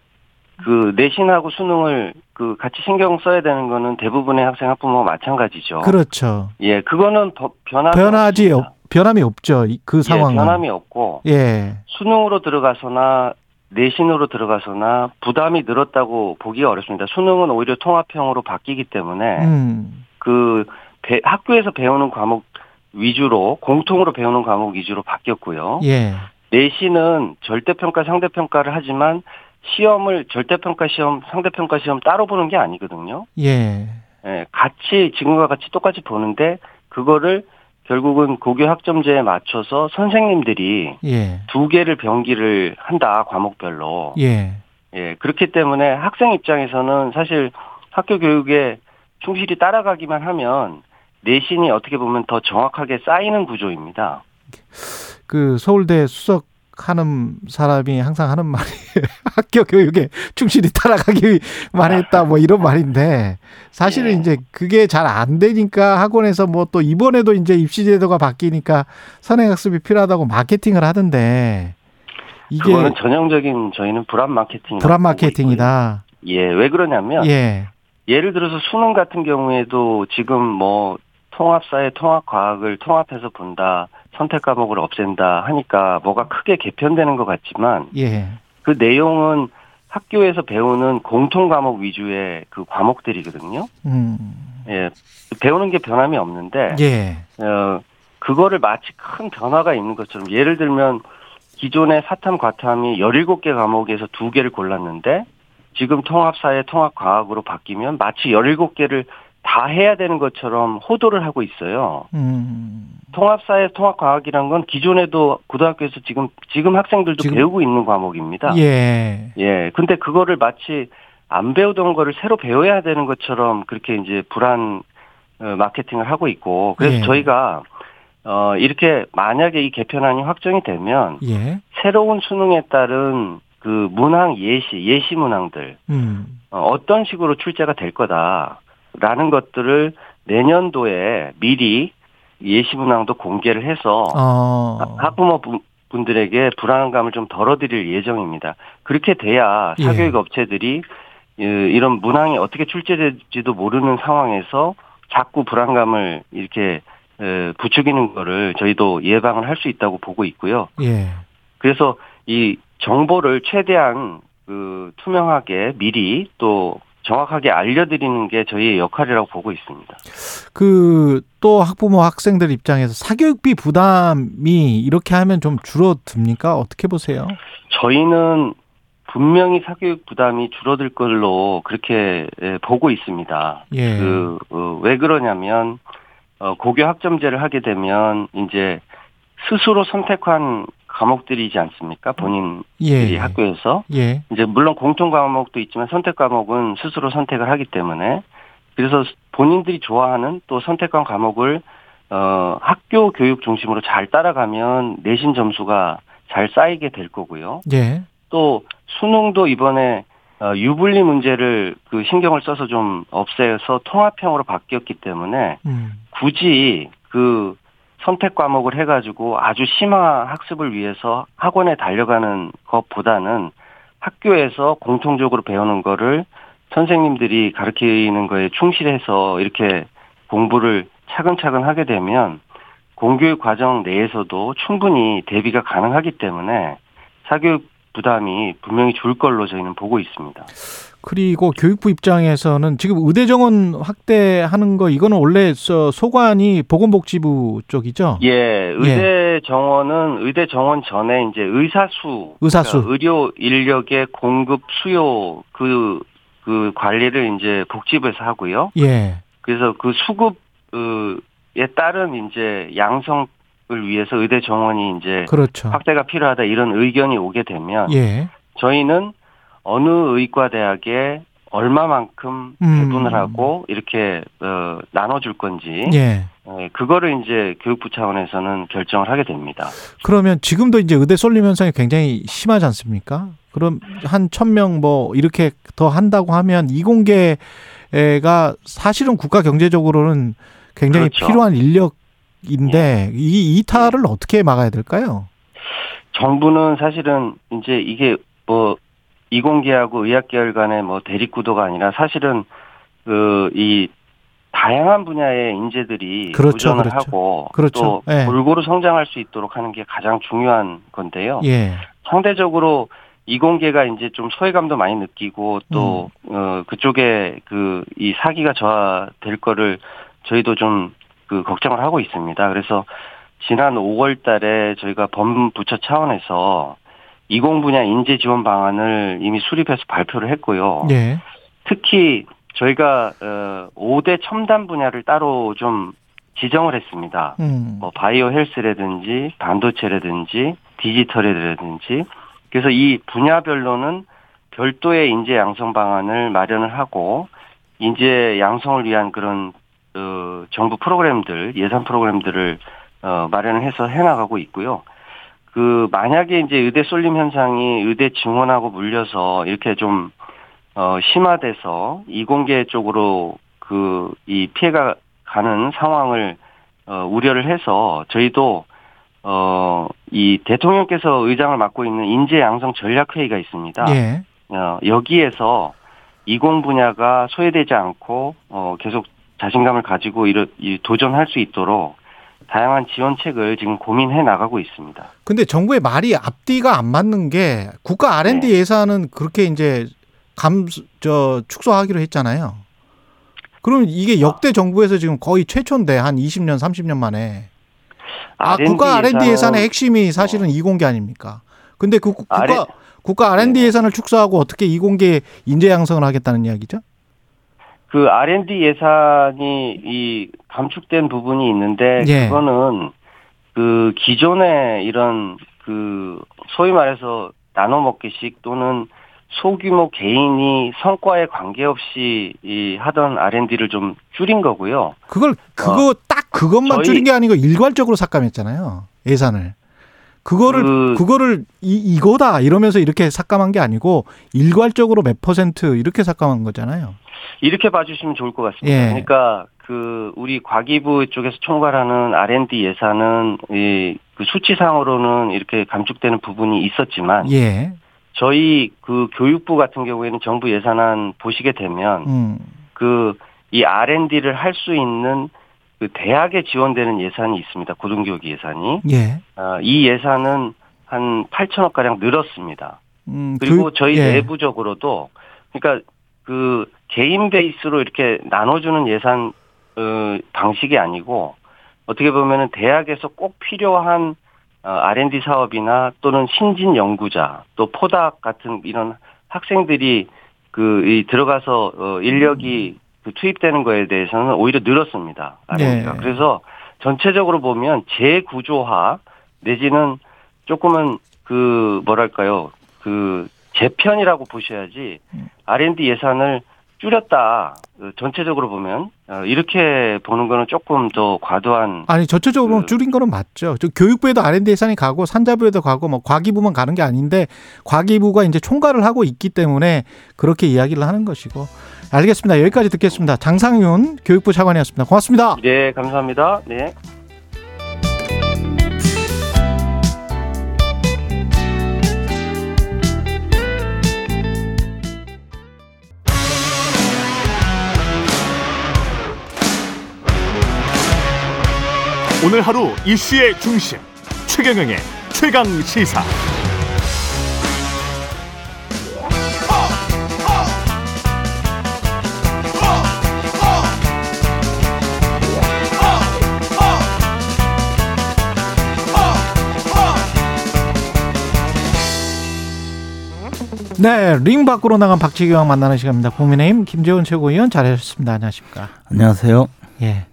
그 내신하고 수능을 그 같이 신경 써야 되는 거는 대부분의 학생 학부모가 마찬가지죠. 그렇죠. 예, 그거는 버- 변함이 변하지. 없, 변함이 없죠. 이- 그 예, 상황은. 변함이 없고 예. 수능으로 들어가서나 내신으로 들어가서나 부담이 늘었다고 보기가 어렵습니다. 수능은 오히려 통합형으로 바뀌기 때문에 음. 그 배- 학교에서 배우는 과목 위주로 공통으로 배우는 과목 위주로 바뀌었고요. 예. 내신은 절대평가, 상대평가를 하지만 시험을 절대평가 시험, 상대평가 시험 따로 보는 게 아니거든요. 예. 예, 같이 지금과 같이 똑같이 보는데 그거를 결국은 고교 학점제에 맞춰서 선생님들이 예. 두 개를 병기를 한다 과목별로. 예. 예, 그렇기 때문에 학생 입장에서는 사실 학교 교육에 충실히 따라가기만 하면 내신이 어떻게 보면 더 정확하게 쌓이는 구조입니다. 그 서울대 수석 하는 사람이 항상 하는 말이 학교 교육에 충실히 따라가기만 했다 뭐 이런 말인데 사실은 예. 이제 그게 잘 안 되니까 학원에서 뭐 또 이번에도 이제 입시 제도가 바뀌니까 선행학습이 필요하다고 마케팅을 하던데 이게 그거는 전형적인 저희는 불안 마케팅. 불안 마케팅이다. 예, 왜 그러냐면 예. 예를 들어서 수능 같은 경우에도 지금 뭐 통합사회 통합과학을 통합해서 본다, 선택 과목을 없앤다 하니까 뭐가 크게 개편되는 것 같지만 예. 그 내용은 학교에서 배우는 공통 과목 위주의 그 과목들이거든요. 음. 예, 배우는 게 변함이 없는데 예. 어, 그거를 마치 큰 변화가 있는 것처럼 예를 들면 기존의 사탐 과탐이 17개 과목에서 2개를 골랐는데 지금 통합사회 통합과학으로 바뀌면 마치 17개를 다 해야 되는 것처럼 호도를 하고 있어요. 음. 통합사회 통합과학이란 건 기존에도 고등학교에서 지금 지금 학생들도 지금- 배우고 있는 과목입니다. 예. 예. 근데 그거를 마치 안 배우던 거를 새로 배워야 되는 것처럼 그렇게 이제 불안 어, 마케팅을 하고 있고 그래서 예. 저희가 어 이렇게 만약에 이 개편안이 확정이 되면 예. 새로운 수능에 따른 그 문항 예시 예시 문항들 음. 어, 어떤 식으로 출제가 될 거다 라는 것들을 내년도에 미리 예시 문항도 공개를 해서 어. 하- 학부모 분- 분들에게 불안감을 좀 덜어드릴 예정입니다. 그렇게 돼야 예. 사교육 업체들이 이- 이런 문항이 어떻게 출제될지도 모르는 상황에서 자꾸 불안감을 이렇게 에, 부추기는 거를 저희도 예방을 할 수 있다고 보고 있고요. 예. 그래서 이 정보를 최대한 그 투명하게 미리 또 정확하게 알려드리는 게 저희의 역할이라고 보고 있습니다. 그 또 학부모 학생들 입장에서 사교육비 부담이 이렇게 하면 좀 줄어듭니까? 어떻게 보세요? 저희는 분명히 사교육 부담이 줄어들 걸로 그렇게 예, 보고 있습니다. 예. 그, 어, 왜 그러냐면, 어, 고교 학점제를 하게 되면, 이제, 스스로 선택한 과목들이지 않습니까? 본인들이 예. 학교에서. 예. 이제, 물론 공통 과목도 있지만 선택 과목은 스스로 선택을 하기 때문에, 그래서 본인들이 좋아하는 또 선택한 과목을, 어, 학교 교육 중심으로 잘 따라가면 내신 점수가 잘 쌓이게 될 거고요. 예. 또 수능도 이번에 어, 유불리 문제를 그 신경을 써서 좀 없애서 통합형으로 바뀌었기 때문에 음. 굳이 그 선택 과목을 해가지고 아주 심화 학습을 위해서 학원에 달려가는 것보다는 학교에서 공통적으로 배우는 거를 선생님들이 가르치는 거에 충실해서 이렇게 공부를 차근차근 하게 되면 공교육 과정 내에서도 충분히 대비가 가능하기 때문에 사교육 부담이 분명히 줄 걸로 저희는 보고 있습니다. 그리고 교육부 입장에서는 지금 의대 정원 확대하는 거 이거는 원래 저 소관이 보건복지부 쪽이죠. 예, 의대 정원은 의대 정원 전에 이제 의사 수, 의사 수. 그러니까 의료 인력의 공급 수요 그, 그 관리를 이제 복지부에서 하고요. 예. 그래서 그 수급에 따른 이제 양성 을 위해서 의대 정원이 이제 그렇죠. 확대가 필요하다 이런 의견이 오게 되면 예. 저희는 어느 의과대학에 얼마만큼 음. 배분을 하고 이렇게 어, 나눠줄 건지 예. 예, 그거를 이제 교육부 차원에서는 결정을 하게 됩니다. 그러면 지금도 이제 의대 쏠림 현상이 굉장히 심하지 않습니까? 그럼 한 천 명 뭐 이렇게 더 한다고 하면 이공계가 사실은 국가 경제적으로는 굉장히 그렇죠. 필요한 인력인데 이 이탈을 어떻게 막아야 될까요? 정부는 사실은 이제 이게 뭐 이공계하고 의학계열 간의 뭐 대립구도가 아니라 사실은 그 이 다양한 분야의 인재들이 그렇죠, 도전을 그렇죠. 하고 그렇죠. 또 예. 골고루 성장할 수 있도록 하는 게 가장 중요한 건데요. 예. 상대적으로 이공계가 이제 좀 소외감도 많이 느끼고 또 음. 어, 그쪽에 그 이 사기가 저하될 거를 저희도 좀 그 걱정을 하고 있습니다. 그래서 지난 5월 달에 저희가 법무부처 차원에서 이공 분야 인재 지원 방안을 이미 수립해서 발표를 했고요. 예. 특히 저희가 어 5대 첨단 분야를 따로 좀 지정을 했습니다. 음. 뭐 바이오 헬스라든지 반도체라든지 디지털이라든지 그래서 이 분야별로는 별도의 인재 양성 방안을 마련을 하고 인재 양성을 위한 그런 어, 정부 프로그램들 예산 프로그램들을 어, 마련을 해서 해나가고 있고요. 그 만약에 이제 의대 쏠림 현상이 의대 증원하고 물려서 이렇게 좀 어, 심화돼서 이공계 쪽으로 그 이 피해가 가는 상황을 어, 우려를 해서 저희도 어, 이 대통령께서 의장을 맡고 있는 인재 양성 전략 회의가 있습니다. 예. 어, 여기에서 이공 분야가 소외되지 않고 어, 계속 자신감을 가지고 이 도전할 수 있도록 다양한 지원책을 지금 고민해 나가고 있습니다. 근데 정부의 말이 앞뒤가 안 맞는 게 국가 R&D 네. 예산은 그렇게 이제 감 저 축소하기로 했잖아요. 그럼 이게 역대 정부에서 지금 거의 최초인데 한 20년 30년 만에 아 R&D 국가 R&D 예산은- 예산의 핵심이 사실은 이공계 아닙니까? 근데 그 국- 국가 R- 국가 R&D 네. 예산을 축소하고 어떻게 이공계 인재 양성을 하겠다는 이야기죠? 그 R&D 예산이 이 감축된 부분이 있는데 예. 그거는 그 기존의 이런 그 소위 말해서 나눠 먹기식 또는 소규모 개인이 성과에 관계없이 이 하던 R&D를 좀 줄인 거고요. 그걸 그거 딱 그것만 어. 줄인 게 아니고 일괄적으로 삭감했잖아요. 예산을. 그거를 그- 그거를 이 이거다 이러면서 이렇게 삭감한 게 아니고 일괄적으로 몇 퍼센트 이렇게 삭감한 거잖아요. 이렇게 봐주시면 좋을 것 같습니다. 예. 그러니까 그 우리 과기부 쪽에서 총괄하는 R&D 예산은 이 그 수치상으로는 이렇게 감축되는 부분이 있었지만 예. 저희 그 교육부 같은 경우에는 정부 예산안 보시게 되면 음. 그이 R&D를 할 수 있는 그 대학에 지원되는 예산이 있습니다. 고등교육 예산이 예. 어, 이 예산은 한 8천억 가량 늘었습니다. 음, 그리고 교육- 저희 예. 내부적으로도 그러니까 그 개인 베이스로 이렇게 나눠주는 예산 어, 방식이 아니고 어떻게 보면은 대학에서 꼭 필요한 어, R&D 사업이나 또는 신진 연구자 또 포닥 같은 이런 학생들이 그 이 들어가서 어, 인력이 그 투입되는 거에 대해서는 오히려 늘었습니다. 네. 그래서 전체적으로 보면 재구조화 내지는 조금은 그 뭐랄까요 그 재편이라고 보셔야지 R&D 예산을 줄였다 그 전체적으로 보면 어, 이렇게 보는 거는 조금 더 과도한 아니 전체적으로 그- 줄인 거는 맞죠. 저 교육부에도 R&D 예산이 가고 산자부에도 가고 뭐 과기부만 가는 게 아닌데 과기부가 이제 총괄을 하고 있기 때문에 그렇게 이야기를 하는 것이고 알겠습니다. 여기까지 듣겠습니다. 장상윤 교육부 차관이었습니다. 고맙습니다. 네 감사합니다 네. 오늘 하루 이슈의 중심 최경영의 최강 시사 네, 링 밖으로 나간 박지기왕 만나는 시간입니다. 국민의힘 김재원 최고위원 잘하셨습니다. 안녕하십니까? 안녕하세요. 예.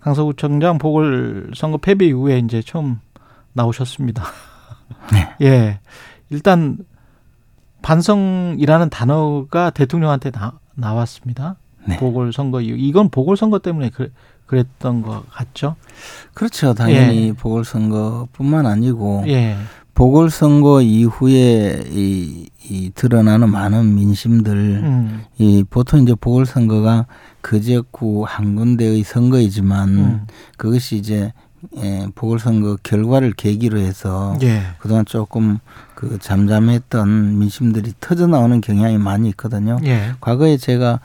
강서구청장 보궐선거 패배 이후에 이제 처음 나오셨습니다. 네. 예. 일단 반성이라는 단어가 대통령한테 나, 나왔습니다. 네. 보궐선거 이후 이건 보궐선거 때문에 그, 그랬던 것 같죠? 그렇죠. 당연히 보궐선거뿐만 아니고 예. 보궐선거 이후에 이, 이 드러나는 많은 민심들 음. 이 보통 이제 보궐선거가 그 지역구 한 군데의 선거이지만 음. 그것이 이제 예, 보궐선거 결과를 계기로 해서 예. 그동안 조금 그 잠잠했던 민심들이 터져 나오는 경향이 많이 있거든요. 예. 과거에 제가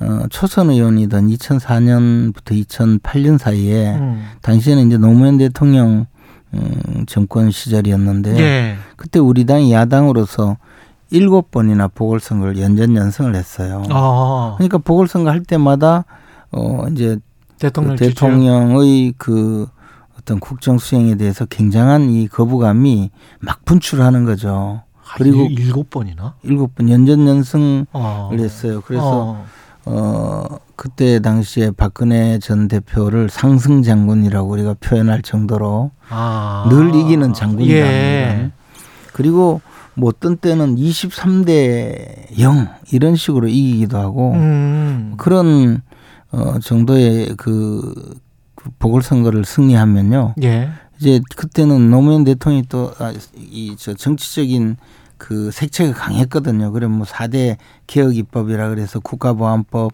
어, 초선 의원이던 2004년부터 2008년 사이에 음. 당시에는 이제 노무현 대통령 음, 정권 시절이었는데 예. 그때 우리 당이 야당으로서 일곱 번이나 보궐선거를 연전 연승을 했어요. 어. 그러니까 보궐선거 할 때마다 어 이제 대통령 그 대통령의 그 어떤 국정 수행에 대해서 굉장한 이 거부감이 막 분출하는 거죠. 그리고 그리고 일곱 번이나 일곱 번 연전 연승을 어. 했어요. 그래서 어. 어 그때 당시에 박근혜 전 대표를 상승 장군이라고 우리가 표현할 정도로 아. 늘 이기는 장군이다. 예. 그리고 뭐 어떤 때는 23대 0 이런 식으로 이기기도 하고 음. 그런 어 정도의 그, 그 보궐선거를 승리하면요. 예. 이제 그때는 노무현 대통령이 또이저 정치적인 그 색채가 강했거든요. 그래 뭐 4대 개혁 입법이라 그래서 국가보안법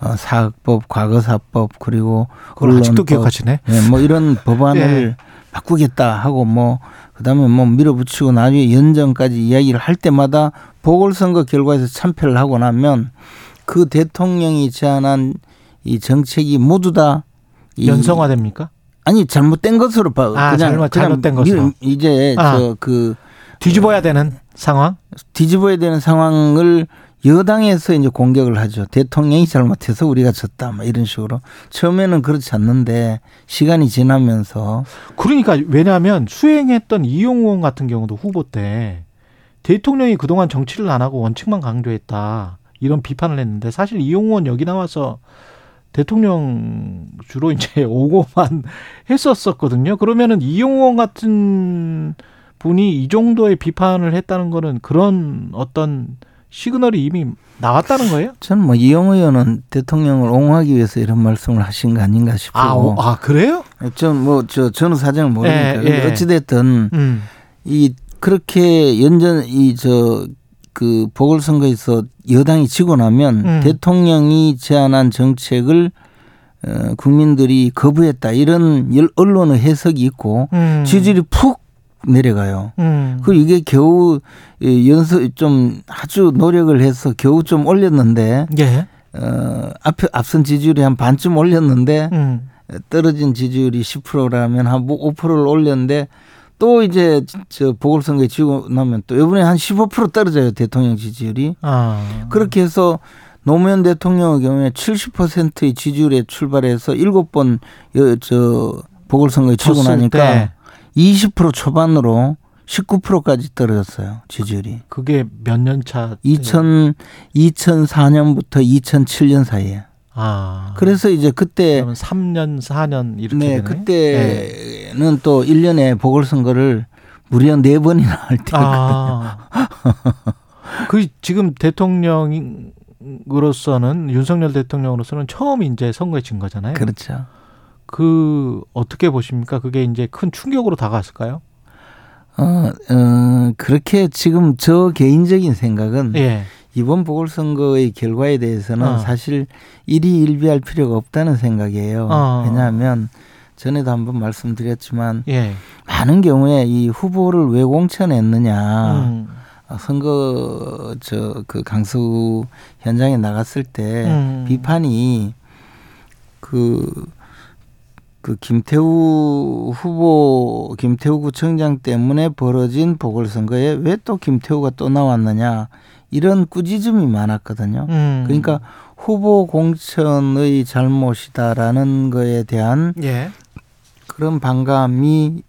어, 사학법, 과거사법 그리고 그걸 아직도 언론법, 기억하시네. 예, 뭐 이런 법안을 바꾸겠다 하고 뭐 그다음에 뭐 밀어붙이고 나중에 연정까지 이야기를 할 때마다 보궐선거 결과에서 참패를 하고 나면 그 대통령이 제안한 이 정책이 모두 다 이- 연성화됩니까? 아니 잘못된 것으로 봐. 아, 그냥 잘못- 그냥 잘못된 것으로. 밀- 이제 아. 저그 뒤집어야 되는 상황? 뒤집어야 되는 상황을 여당에서 이제 공격을 하죠. 대통령이 잘못해서 우리가 졌다. 막 이런 식으로. 처음에는 그렇지 않는데 시간이 지나면서 그러니까 왜냐하면 수행했던 이용 의원 같은 경우도 후보 때 대통령이 그동안 정치를 안 하고 원칙만 강조했다 이런 비판을 했는데 사실 이용 의원 여기 나와서 대통령 주로 이제 오고만 했었었거든요. 그러면은 이용 의원 같은 분이 이 정도의 비판을 했다는 거는 그런 어떤 시그널이 이미 나왔다는 거예요? 저는 뭐 이용 의원은 대통령을 옹호하기 위해서 이런 말씀을 하신 거 아닌가 싶고. 아, 오, 아 그래요? 전뭐저 저는 사정을 모르니까 예, 예. 어찌 됐든 음. 이 그렇게 연전 이 저 그 보궐선거에서 여당이 지고 나면 음. 대통령이 제안한 정책을 어, 국민들이 거부했다 이런 열- 언론의 해석이 있고 음. 지지율이 푹 내려가요. 음. 그 이게 겨우 이 연습 좀 아주 노력을 해서 겨우 좀 올렸는데 예. 어 앞에 앞선 지지율이 한 반쯤 올렸는데 음. 떨어진 지지율이 10%라면 한 5%를 올렸는데 또 이제 저 보궐선거에 지고 나면 또 이번에 한 15% 떨어져요 대통령 지지율이 아. 그렇게 해서 노무현 대통령의 경우에 70%의 지지율에 출발해서 7번 저 보궐선거에 쳤을 나니까 때 20% 초반으로 19%까지 떨어졌어요 지지율이 그게 몇 년 차? 2000 2004년부터 2007년 사이에 아. 그래서 이제 그때 그러면 3년, 4년 이렇게 네, 되네. 네. 그때는 또 1년에 보궐 선거를 무려 4번이나 할 때였거든요. 아. 그 지금 대통령으로서는 윤석열 대통령으로서는 처음 이제 선거에 진 거잖아요. 그렇죠. 그 어떻게 보십니까? 그게 이제 큰 충격으로 다가왔을까요? 어, 어, 그렇게 지금 저 개인적인 생각은 예. 이번 보궐선거의 결과에 대해서는 어. 사실 일희일비할 필요가 없다는 생각이에요. 어. 왜냐하면 전에도 한번 말씀드렸지만 예. 많은 경우에 이 후보를 왜 공천했느냐 음. 어, 선거 저 그 강수 현장에 나갔을 때 음. 비판이 그, 그 김태우 후보, 김태우 구청장 때문에 벌어진 보궐선거에 왜 또 김태우가 또 나왔느냐 이런 꾸짖음이 많았거든요. 음. 그러니까 후보 공천의 잘못이다라는 거에 대한 예. 그런 반감이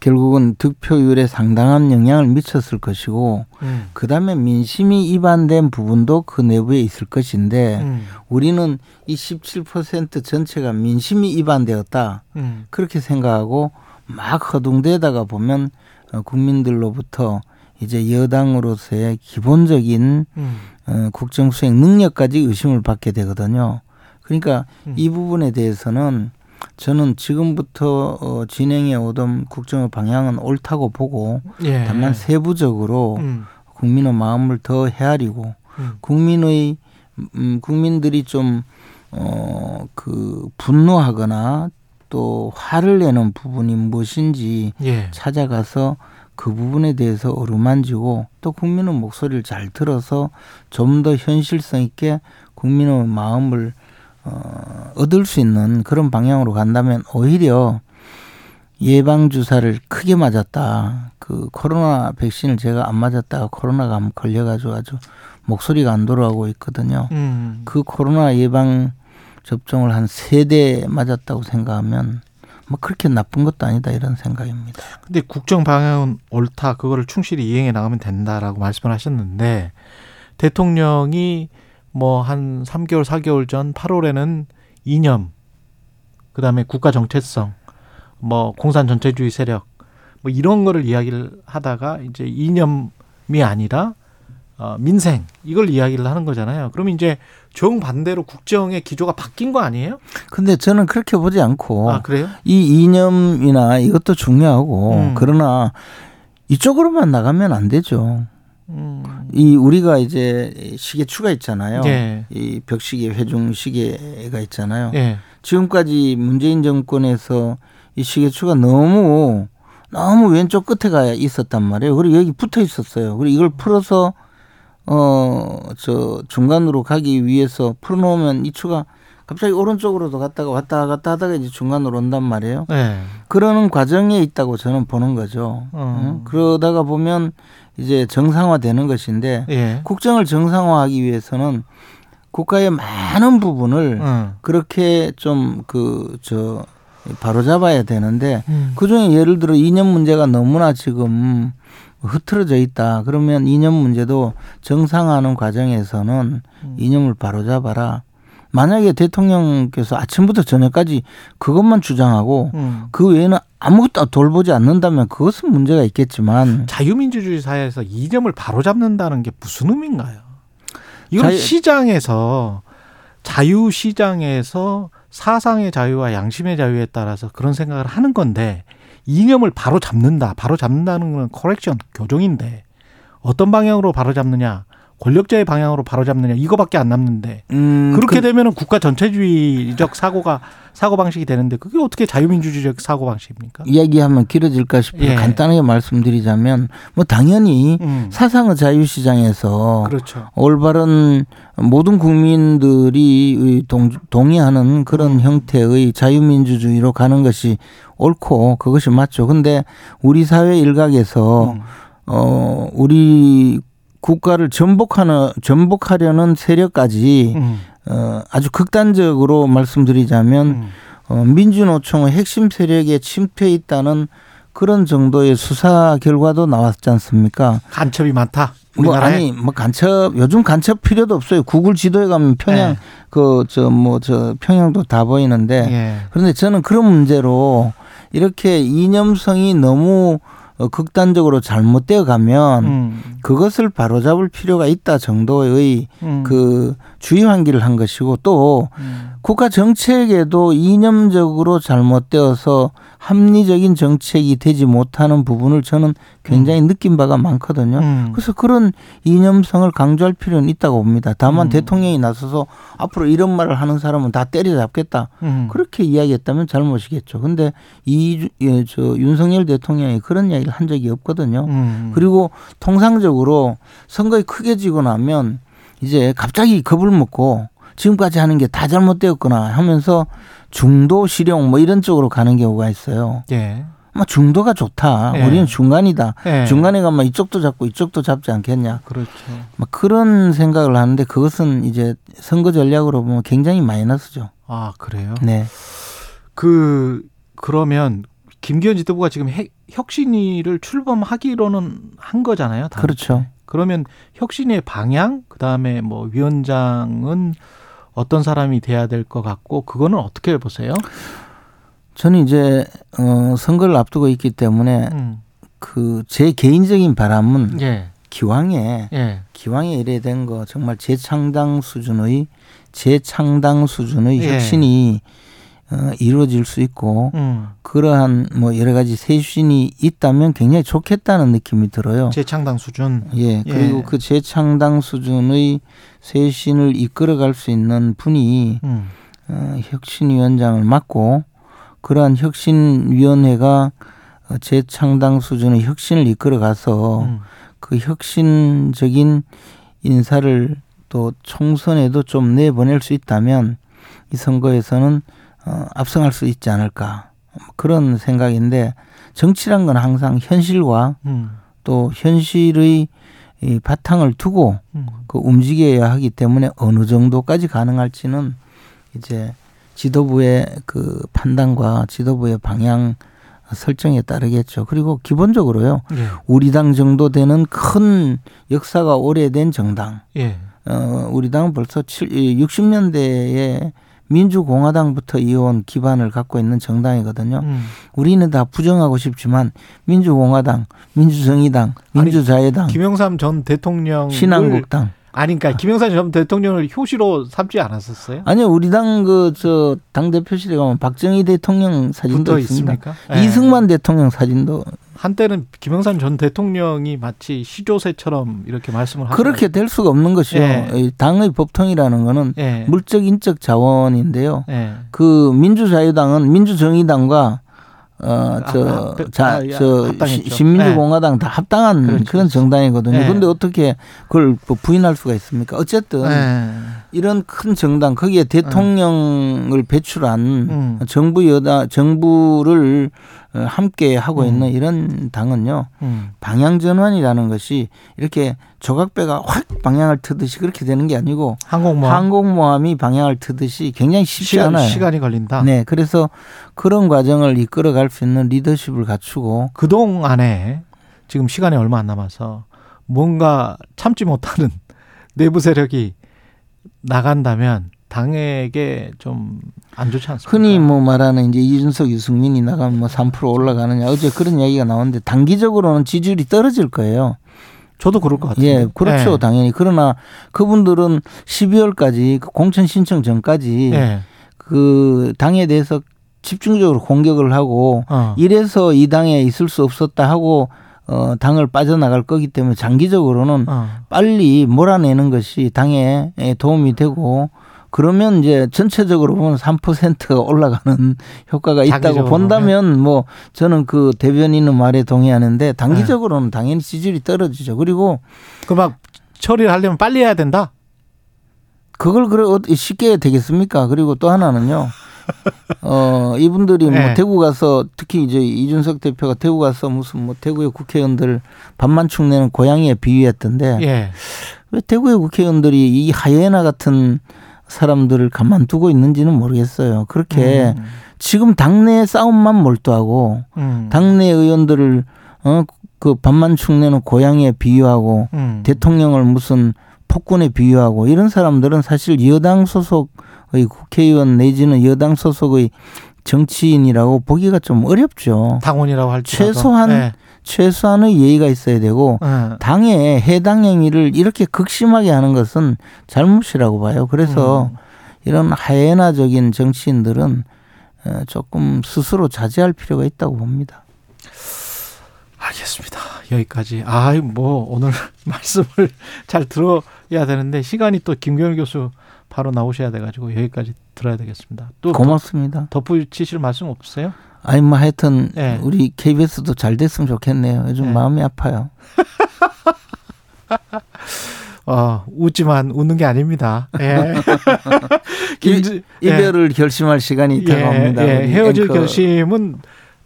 결국은 득표율에 상당한 영향을 미쳤을 것이고 음. 그다음에 민심이 이반된 부분도 그 내부에 있을 것인데 음. 우리는 이 17% 전체가 민심이 이반되었다 음. 그렇게 생각하고 막 허둥대다가 보면 어, 국민들로부터 이제 여당으로서의 기본적인 음. 어, 국정 수행 능력까지 의심을 받게 되거든요. 그러니까 음. 이 부분에 대해서는 저는 지금부터 어, 진행해 오던 국정의 방향은 옳다고 보고 예. 다만 세부적으로 음. 국민의 마음을 더 헤아리고 음. 국민의 음, 국민들이 좀 어, 그 분노하거나 또 화를 내는 부분이 무엇인지 예. 찾아가서 그 부분에 대해서 어루만지고 또 국민의 목소리를 잘 들어서 좀 더 현실성 있게 국민의 마음을 어, 얻을 수 있는 그런 방향으로 간다면 오히려 예방 주사를 크게 맞았다. 그 코로나 백신을 제가 안 맞았다가 코로나가 한번 걸려가지고 아주 목소리가 안 돌아오고 있거든요. 음. 그 코로나 예방 접종을 한 세 대 맞았다고 생각하면 뭐 그렇게 나쁜 것도 아니다 이런 생각입니다. 근데 국정 방향은 옳다. 그거를 충실히 이행해 나가면 된다라고 말씀을 하셨는데 대통령이 뭐 한 3개월, 4개월 전 8월에는 이념 그 다음에 국가 정체성 뭐 공산 전체주의 세력 뭐 이런 거를 이야기를 하다가 이제 이념이 아니라 어, 민생 이걸 이야기를 하는 거잖아요. 그러면 이제 정 반대로 국정의 기조가 바뀐 거 아니에요? 근데 저는 그렇게 보지 않고 아 그래요? 이 이념이나 이것도 중요하고 음. 그러나 이쪽으로만 나가면 안 되죠. 음. 이 우리가 이제 시계추가 있잖아요. 예. 이 벽시계, 회중 시계가 있잖아요. 예. 지금까지 문재인 정권에서 이 시계추가 너무 너무 왼쪽 끝에 가 있었단 말이에요. 그리고 여기 붙어 있었어요. 그리고 이걸 풀어서 어 저 중간으로 가기 위해서 풀어놓으면 이 추가 갑자기 오른쪽으로도 갔다가 왔다 갔다 하다가 이제 중간으로 온단 말이에요. 예. 그러는 과정에 있다고 저는 보는 거죠. 어. 응? 그러다가 보면 이제 정상화되는 것인데 예. 국정을 정상화하기 위해서는 국가의 많은 부분을 어. 그렇게 좀 그 저 바로 잡아야 되는데 음. 그중에 예를 들어 이념 문제가 너무나 지금 흐트러져 있다. 그러면 이념 문제도 정상화하는 과정에서는 음. 이념을 바로 잡아라. 만약에 대통령께서 아침부터 저녁까지 그것만 주장하고 음. 그 외에는 아무것도 돌보지 않는다면 그것은 문제가 있겠지만 자유민주주의 사회에서 이념을 바로잡는다는 게 무슨 의미인가요? 이건 자유- 시장에서 자유 시장에서 사상의 자유와 양심의 자유에 따라서 그런 생각을 하는 건데 이념을 바로 잡는다. 바로 잡는다는 건 커렉션 교정인데 어떤 방향으로 바로 잡느냐? 권력자의 방향으로 바로 잡느냐? 이거밖에 안 남는데 음, 그렇게 그- 되면은 국가 전체주의적 사고가 사고 방식이 되는데 그게 어떻게 자유민주주의적 사고 방식입니까? 이야기하면 길어질까 싶어서 예. 간단하게 말씀드리자면 뭐 당연히 음. 사상의 자유시장에서 그렇죠. 올바른 모든 국민들이 동, 동의하는 그런 음. 형태의 자유민주주의로 가는 것이 옳고 그것이 맞죠. 근데 우리 사회 일각에서 음. 어 우리 국가를 전복하는 전복하려는 세력까지 음. 어 아주 극단적으로 말씀드리자면 음. 어, 민주노총의 핵심 세력에 침투해 있다는 그런 정도의 수사 결과도 나왔지 않습니까? 간첩이 많다. 뭐 우리나라에. 아니 뭐 간첩 요즘 간첩 필요도 없어요. 구글 지도에 가면 평양 네. 그저뭐 저 평양도 다 보이는데 예. 그런데 저는 그런 문제로 이렇게 이념성이 너무 어, 극단적으로 잘못되어 가면 음. 그것을 바로잡을 필요가 있다 정도의 음. 그 주의 환기를 한 것이고 또 음. 국가 정책에도 이념적으로 잘못되어서 합리적인 정책이 되지 못하는 부분을 저는 굉장히 느낀 바가 많거든요. 음. 그래서 그런 이념성을 강조할 필요는 있다고 봅니다. 다만 음. 대통령이 나서서 앞으로 이런 말을 하는 사람은 다 때려잡겠다. 음. 그렇게 이야기했다면 잘못이겠죠. 근데 이, 예, 저, 윤석열 대통령이 그런 이야기를 한 적이 없거든요. 음. 그리고 통상적으로 선거에 크게 지고 나면 이제 갑자기 겁을 먹고 지금까지 하는 게 다 잘못되었구나 하면서 중도 실용 뭐 이런 쪽으로 가는 경우가 있어요. 예. 뭐 중도가 좋다. 예. 우리는 중간이다. 예. 중간에 가면 이쪽도 잡고 이쪽도 잡지 않겠냐. 그렇죠. 막 그런 생각을 하는데 그것은 이제 선거 전략으로 보면 굉장히 마이너스죠. 아, 그래요? 네. 그 그러면 김기현 지도부가 지금 핵, 혁신위를 출범하기로는 한 거잖아요. 다음 그렇죠. 그러면 혁신의 방향, 그 다음에 뭐 위원장은 어떤 사람이 돼야 될 것 같고 그거는 어떻게 보세요? 저는 이제 어, 선거를 앞두고 있기 때문에 음. 그제 개인적인 바람은 예, 기왕에 예, 기왕에 이래 된 거 정말 재창당 수준의 재창당 수준의 예. 혁신이 어, 이루어질 수 있고 음. 그러한 뭐 여러 가지 쇄신이 있다면 굉장히 좋겠다는 느낌이 들어요. 재창당 수준. 예, 그리고 예. 그 재창당 수준의 쇄신을 이끌어갈 수 있는 분이 음. 어, 혁신위원장을 맡고 그러한 혁신위원회가 어, 재창당 수준의 혁신을 이끌어가서 음. 그 혁신적인 인사를 또 총선에도 좀 내보낼 수 있다면 이 선거에서는 어, 압승할 수 있지 않을까 그런 생각인데 정치란 건 항상 현실과 음. 또 현실의 이 바탕을 두고 음. 그 움직여야 하기 때문에 어느 정도까지 가능할지는 이제 지도부의 그 판단과 지도부의 방향 설정에 따르겠죠. 그리고 기본적으로요. 예, 우리 당 정도 되는 큰 역사가 오래된 정당. 예, 어, 우리 당은 벌써 60년대에 민주공화당부터 이어온 기반을 갖고 있는 정당이거든요. 음. 우리는 다 부정하고 싶지만 민주공화당, 민주정의당, 아니, 민주자유당, 김영삼 전 대통령 신한국당. 아니 그러니까 김영삼 전 대통령을 효시로 삼지 않았었어요? 아니요, 우리 당 그 저 당 대표실에 가면 박정희 대통령 사진도 있습니다. 있습니까? 예. 이승만 대통령 사진도 한때는 김영삼 전 대통령이 마치 시조새처럼 이렇게 말씀을 하더라고요. 그렇게 될 수가 없는 것이요. 예. 이 당의 법통이라는 거는 예. 물적 인적 자원인데요. 예. 그 민주자유당은 민주정의당과 아, 아, 아, 어저자저 합당했죠. 신민주공화당 다 합당한 그렇죠, 그런 정당이거든요. 예. 그런데 어떻게 그걸 뭐 부인할 수가 있습니까? 어쨌든 예. 이런 큰 정당 거기에 대통령을 배출한 음. 정부 여당 정부를 어, 함께 하고 음. 있는 이런 당은요 음. 방향 전환이라는 것이 이렇게 조각배가 확 방향을 트듯이 그렇게 되는 게 아니고 항공모함 항공모함이 방향을 트듯이 굉장히 쉽지 시간, 않아요. 시간이 걸린다. 네, 그래서 그런 과정을 이끌어갈 수 있는 리더십을 갖추고 그동 안에 지금 시간이 얼마 안 남아서 뭔가 참지 못하는 내부 세력이 나간다면 당에게 좀 안 좋지 않습니까? 흔히 뭐 말하는 이제 이준석, 유승민이 나가면 뭐 3% 올라가느냐 어제 그런 이야기가 나오는데 단기적으로는 지지율이 떨어질 거예요. 저도 그럴 것 같아요. 예, 그렇죠. 예. 당연히. 그러나 그분들은 12월까지 그 공천 신청 전까지 예. 그 당에 대해서 집중적으로 공격을 하고 어. 이래서 이 당에 있을 수 없었다 하고 어 당을 빠져나갈 거기 때문에 장기적으로는 어. 빨리 몰아내는 것이 당에 도움이 되고 그러면 이제 전체적으로 보면 3%가 올라가는 효과가 있다고 본다면 뭐 저는 그 대변인의 말에 동의하는데 네. 단기적으로는 당연히 지지율이 떨어지죠. 그리고 그 막 처리를 하려면 빨리 해야 된다. 그걸 그래 어떻게 쉽게 되겠습니까? 그리고 또 하나는요. 어 이분들이 뭐 네. 대구 가서 특히 이제 이준석 대표가 대구 가서 무슨 뭐 대구의 국회의원들 밥만축 내는 고양이에 비유했던데 예. 왜 대구의 국회의원들이 이 하이에나 같은 사람들을 가만두고 있는지는 모르겠어요. 그렇게 음. 지금 당내 싸움만 몰두하고 음. 당내 의원들을 어그 밥만축 내는 고양이에 비유하고 음. 대통령을 무슨 폭군에 비유하고 이런 사람들은 사실 여당 소속의 국회의원 내지는 여당 소속의 정치인이라고 보기가 좀 어렵죠. 당원이라고 할지라도 최소한 예. 최소한의 예의가 있어야 되고 예. 당의 해당 행위를 이렇게 극심하게 하는 것은 잘못이라고 봐요. 그래서 음. 이런 하이에나적인 정치인들은 어, 조금 스스로 자제할 필요가 있다고 봅니다. 알겠습니다. 여기까지. 아, 뭐 오늘 말씀을 잘 들어야 되는데 시간이 또 김경일 교수 바로 나오셔야 돼가지고 여기까지 들어야 되겠습니다. 또 고맙습니다. 덧붙이실 말씀 없으세요? 아니 뭐 하여튼 예. 우리 KBS도 잘 됐으면 좋겠네요. 요즘 예. 마음이 아파요. 어, 웃지만 웃는 게 아닙니다. 예. 김지, 예. 이별을 결심할 시간이 예, 다가옵니다. 예, 우리 헤어질 앵커. 결심은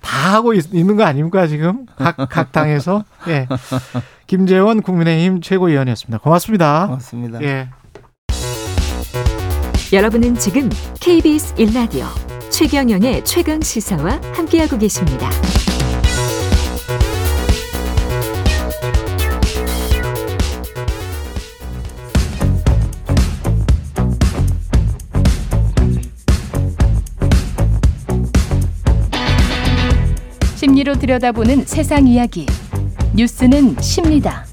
다 하고 있, 는거 아닙니까 지금 각, 각 당에서 예. 김재원 국민의힘 최고위원이었습니다. 고맙습니다. 고맙습니다. 예. 여러분은 지금 KBS 1라디오 최경영의 최강 시사와 함께하고 계십니다. 심리로 들여다보는 세상 이야기. 뉴스는 십니다.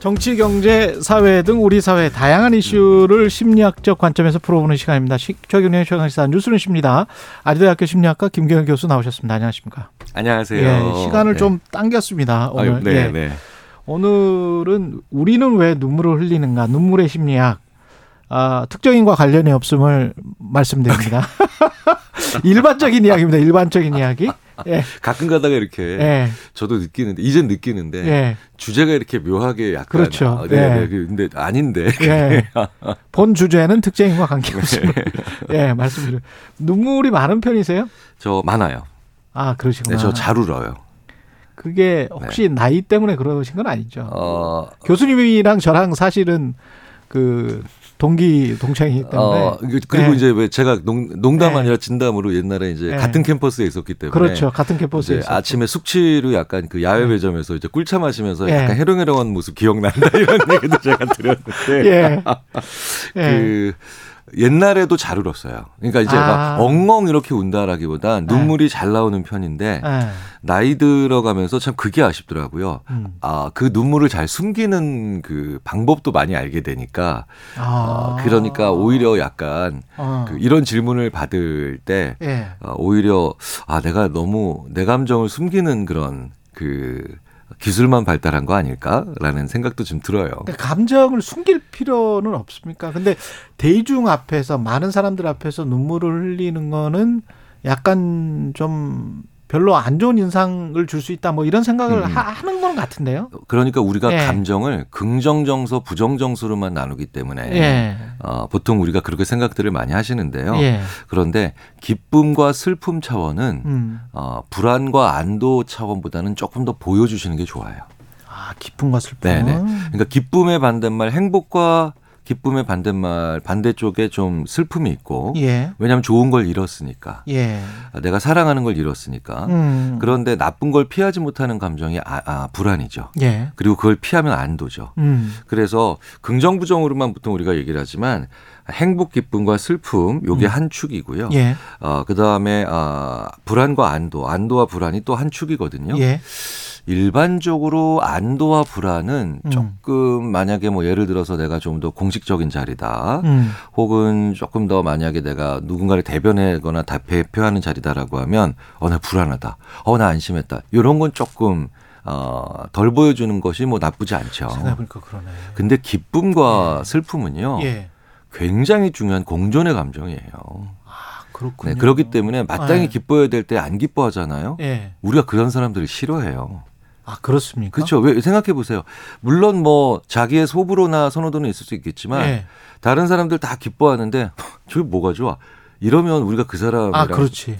정치, 경제, 사회 등 우리 사회 다양한 이슈를 심리학적 관점에서 풀어보는 시간입니다. 최경련 최강시사 뉴스는 십니다. 아주대학교 심리학과 김경현 교수 나오셨습니다. 안녕하십니까? 안녕하세요. 예, 시간을 네. 좀 당겼습니다. 오늘. 아유, 네, 예. 네. 오늘은 우리는 왜 눈물을 흘리는가? 눈물의 심리학. 아, 특정인과 관련이 없음을 말씀드립니다. 일반적인 이야기입니다. 일반적인 이야기. 예. 가끔 가다가 이렇게 예. 저도 느끼는데 이젠 느끼는데 예. 주제가 이렇게 묘하게 약간 그렇죠. 아, 네, 예. 네. 근데 아닌데. 예. 본 주제는 특정인과 관계없음을. 예, 말씀드려요. 눈물이 많은 편이세요? 저 많아요. 아, 그러시구나. 네, 저잘 울어요. 그게 혹시 나이 때문에 그러신 건 아니죠? 어, 교수님이랑 저랑 사실은 그 동기 동창이기 때문에 어, 그리고 네. 이제 왜 제가 농, 농담 네. 아니라 진담으로 옛날에 이제 네. 같은 캠퍼스에 있었기 때문에 그렇죠. 같은 캠퍼스에 있었고. 아침에 숙취로 약간 그 야외 매점에서 이제 꿀차 마시면서 예. 약간 해롱해롱한 모습 기억난다 이런 얘기도 제가 들었는데 예. 예. 그 옛날에도 잘 울었어요. 그러니까 이제 아. 막 엉엉 이렇게 운다라기보다 눈물이 잘 나오는 편인데 예. 나이 들어가면서 참 그게 아쉽더라고요. 음. 아, 그 눈물을 잘 숨기는 그 방법도 많이 알게 되니까 아. 어, 그러니까 오히려 약간 어. 그 이런 질문을 받을 때 예. 어, 오히려 아 내가 너무 내 감정을 숨기는 그런 그 기술만 발달한 거 아닐까라는 생각도 좀 들어요. 감정을 숨길 필요는 없습니까? 근데 대중 앞에서 많은 사람들 앞에서 눈물을 흘리는 거는 약간 좀 별로 안 좋은 인상을 줄 수 있다 뭐 이런 생각을 음. 하, 는건 같은데요. 그러니까 우리가 예. 감정을 긍정 정서, 부정 정서로만 나누기 때문에 예. 어, 보통 우리가 그렇게 생각들을 많이 하시는데요. 예. 그런데 기쁨과 슬픔 차원은 음. 어, 불안과 안도 차원보다는 조금 더 보여주시는 게 좋아요. 아, 기쁨과 슬픔. 네네. 그러니까 기쁨의 반대말 행복과 기쁨의 반대말 반대쪽에 좀 슬픔이 있고 예. 왜냐하면 좋은 걸 잃었으니까 예. 아, 내가 사랑하는 걸 잃었으니까 음. 그런데 나쁜 걸 피하지 못하는 감정이 아, 아, 불안이죠. 예. 그리고 그걸 피하면 안도죠. 음. 그래서 긍정 부정으로만 보통 우리가 얘기를 하지만 행복 기쁨과 슬픔 요게 음. 한 축이고요. 예. 어 그다음에 아 불안과 안도, 안도와 불안이 또 한 축이거든요. 예. 일반적으로 안도와 불안은 음. 조금 만약에 뭐 예를 들어서 내가 좀 더 공식적인 자리다. 음. 혹은 조금 더 만약에 내가 누군가를 대변하거나 다 대표하는 자리다라고 하면 어 나 불안하다. 어 나 안심했다. 이런 건 조금 어 덜 보여주는 것이 뭐 나쁘지 않죠. 생각해보니까 그러네. 근데 기쁨과 슬픔은요. 예. 굉장히 중요한 공존의 감정이에요. 아, 그렇군요. 네, 그렇기 때문에 마땅히 네. 기뻐야 될 때 안 기뻐하잖아요. 예. 우리가 그런 사람들을 싫어해요. 아, 그렇습니까? 그렇죠. 왜 생각해 보세요. 물론 뭐 자기의 소부로나 선호도는 있을 수 있겠지만 예. 다른 사람들 다 기뻐하는데 저게 뭐가 좋아? 이러면 우리가 그 사람이랑 아.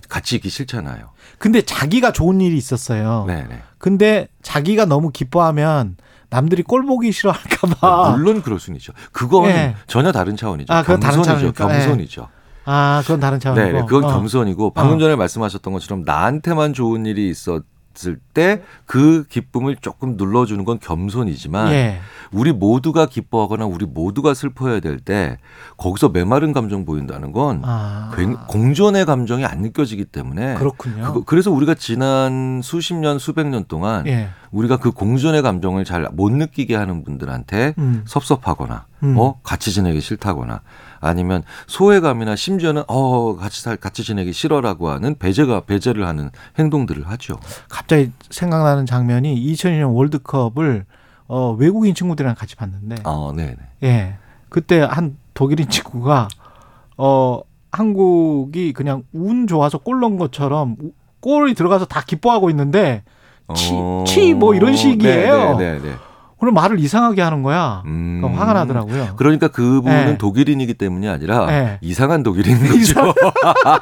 같이 있기 싫잖아요. 근데 자기가 좋은 일이 있었어요. 네, 네. 근데 자기가 너무 기뻐하면 남들이 꼴 보기 싫어할까봐. 물론 그럴 수는 있죠. 그건 예. 전혀 다른 차원이죠. 아, 그건 다른. 예. 겸손이죠. 아, 그건 다른 차원이고. 네, 네. 그건 어. 겸손이고 방금 어. 전에 말씀하셨던 것처럼 나한테만 좋은 일이 있었 을 때 그 기쁨을 조금 눌러주는 건 겸손이지만 예. 우리 모두가 기뻐하거나 우리 모두가 슬퍼해야 될 때 거기서 메마른 감정 보인다는 건 아. 굉- 공존의 감정이 안 느껴지기 때문에 그렇군요. 그거- 그래서 우리가 지난 수십 년 수백 년 동안 예. 우리가 그 공존의 감정을 잘 못 느끼게 하는 분들한테 음. 섭섭하거나 음. 어 같이 지내기 싫다거나 아니면 소외감이나 심지어는 어 같이 살 같이 지내기 싫어라고 하는 배제가 배제를 하는 행동들을 하죠. 갑자기 생각나는 장면이 2002년 월드컵을 어, 외국인 친구들이랑 같이 봤는데 어, 네, 네. 예. 그때 한 독일인 친구가 어 한국이 그냥 운 좋아서 골 넣은 것처럼 우- 골이 들어가서 다 기뻐하고 있는데 치, 어, 치뭐 이런 식이에요. 네, 네, 네. 네. 그럼 말을 이상하게 하는 거야. 음. 그럼 화가 나더라고요. 그러니까 그분은 네. 독일인이기 때문이 아니라 네. 이상한 독일인 거죠.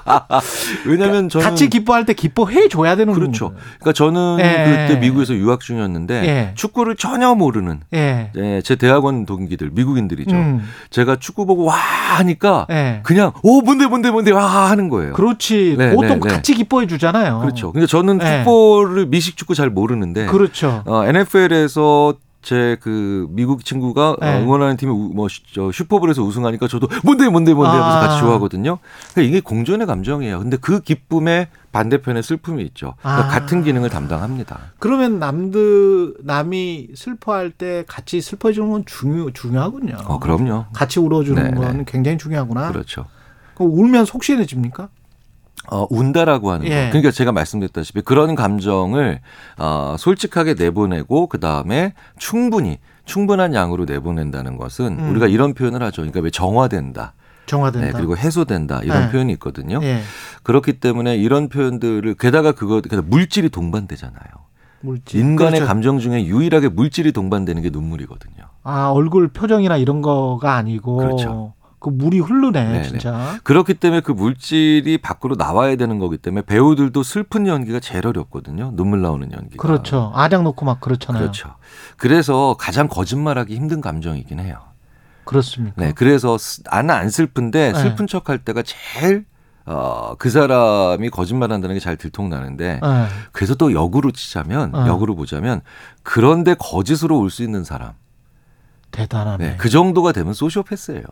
왜냐하면 저는 같이 기뻐할 때 기뻐해 줘야 되는 그렇죠. 그러니까 저는 네. 그때 미국에서 유학 중이었는데 예. 축구를 전혀 모르는 예. 예, 제 대학원 동기들 미국인들이죠. 음. 제가 축구 보고 와 하니까 예. 그냥 오 뭔데 뭔데 뭔데 와 하는 거예요. 그렇지. 네, 보통 네, 네. 같이 기뻐해 주잖아요. 그렇죠. 근데 저는 네. 풋볼을 미식 축구 잘 모르는데 그렇죠. 어, NFL에서 제 그 미국 친구가 네. 어, 응원하는 팀이 우- 뭐 슈- 슈퍼볼에서 우승하니까 저도 뭔데 뭔데 뭔데 하면서 아. 같이 좋아하거든요. 그러니까 이게 공존의 감정이에요. 근데 그 기쁨의 반대편에 슬픔이 있죠. 그러니까 아. 같은 기능을 담당합니다. 그러면 남들 남이 슬퍼할 때 같이 슬퍼해 주는 건 중요 중요하군요. 어, 그럼요. 같이 울어 주는 네, 건 네. 굉장히 중요하구나. 그렇죠. 울면 속시해집니까? 어, 운다라고 하는 예. 거. 그러니까 제가 말씀드렸다시피 그런 감정을 어, 솔직하게 내보내고 그 다음에 충분히 충분한 양으로 내보낸다는 것은 음. 우리가 이런 표현을 하죠. 그러니까 왜 정화된다. 정화된다. 네, 그리고 해소된다 이런 네. 표현이 있거든요. 예. 그렇기 때문에 이런 표현들을 게다가 그거 게다가 물질이 동반되잖아요. 물질. 인간의 그렇죠. 감정 중에 유일하게 물질이 동반되는 게 눈물이거든요. 아 얼굴 표정이나 이런 거가 아니고 그렇죠. 그 물이 흐르네 네네. 진짜. 그렇기 때문에 그 물질이 밖으로 나와야 되는 거기 때문에 배우들도 슬픈 연기가 제일 어렵거든요. 눈물 나오는 연기가. 그렇죠. 아작 놓고 막 그렇잖아요. 그렇죠. 그래서 가장 거짓말하기 힘든 감정이긴 해요. 그렇습니까? 네, 그래서 스- 나는 안 슬픈데 네. 슬픈 척할 때가 제일 어, 그 사람이 거짓말한다는 게 잘 들통나는데 네. 그래서 또 역으로 치자면 어. 역으로 보자면 그런데 거짓으로 올 수 있는 사람 대단하네. 네, 그 정도가 되면 소시오패스예요.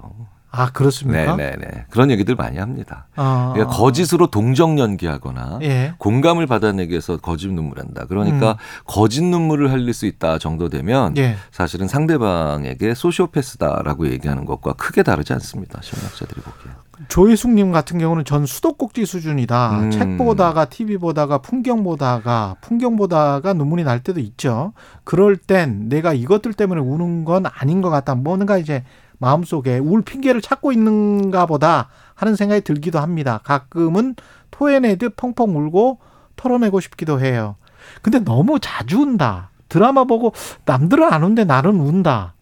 아 그렇습니까? 네, 네, 네. 그런 얘기들 많이 합니다. 아, 그러니까 거짓으로 동정 연기하거나 예. 공감을 받아내기 위해서 거짓 눈물한다. 그러니까 음. 거짓 눈물을 흘릴 수 있다 정도 되면 예. 사실은 상대방에게 소시오패스다라고 얘기하는 것과 크게 다르지 않습니다. 심리학자들이 보기에. 조혜숙님 같은 경우는 전 수도꼭지 수준이다. 음. 책 보다가 TV 보다가 풍경 보다가 풍경 보다가 눈물이 날 때도 있죠. 그럴 땐 내가 이것들 때문에 우는 건 아닌 것 같다. 뭔가 이제 마음속에 울 핑계를 찾고 있는가 보다 하는 생각이 들기도 합니다. 가끔은 토해내듯 펑펑 울고 털어내고 싶기도 해요. 근데 너무 자주 운다. 드라마 보고 남들은 안 운데 나는 운다.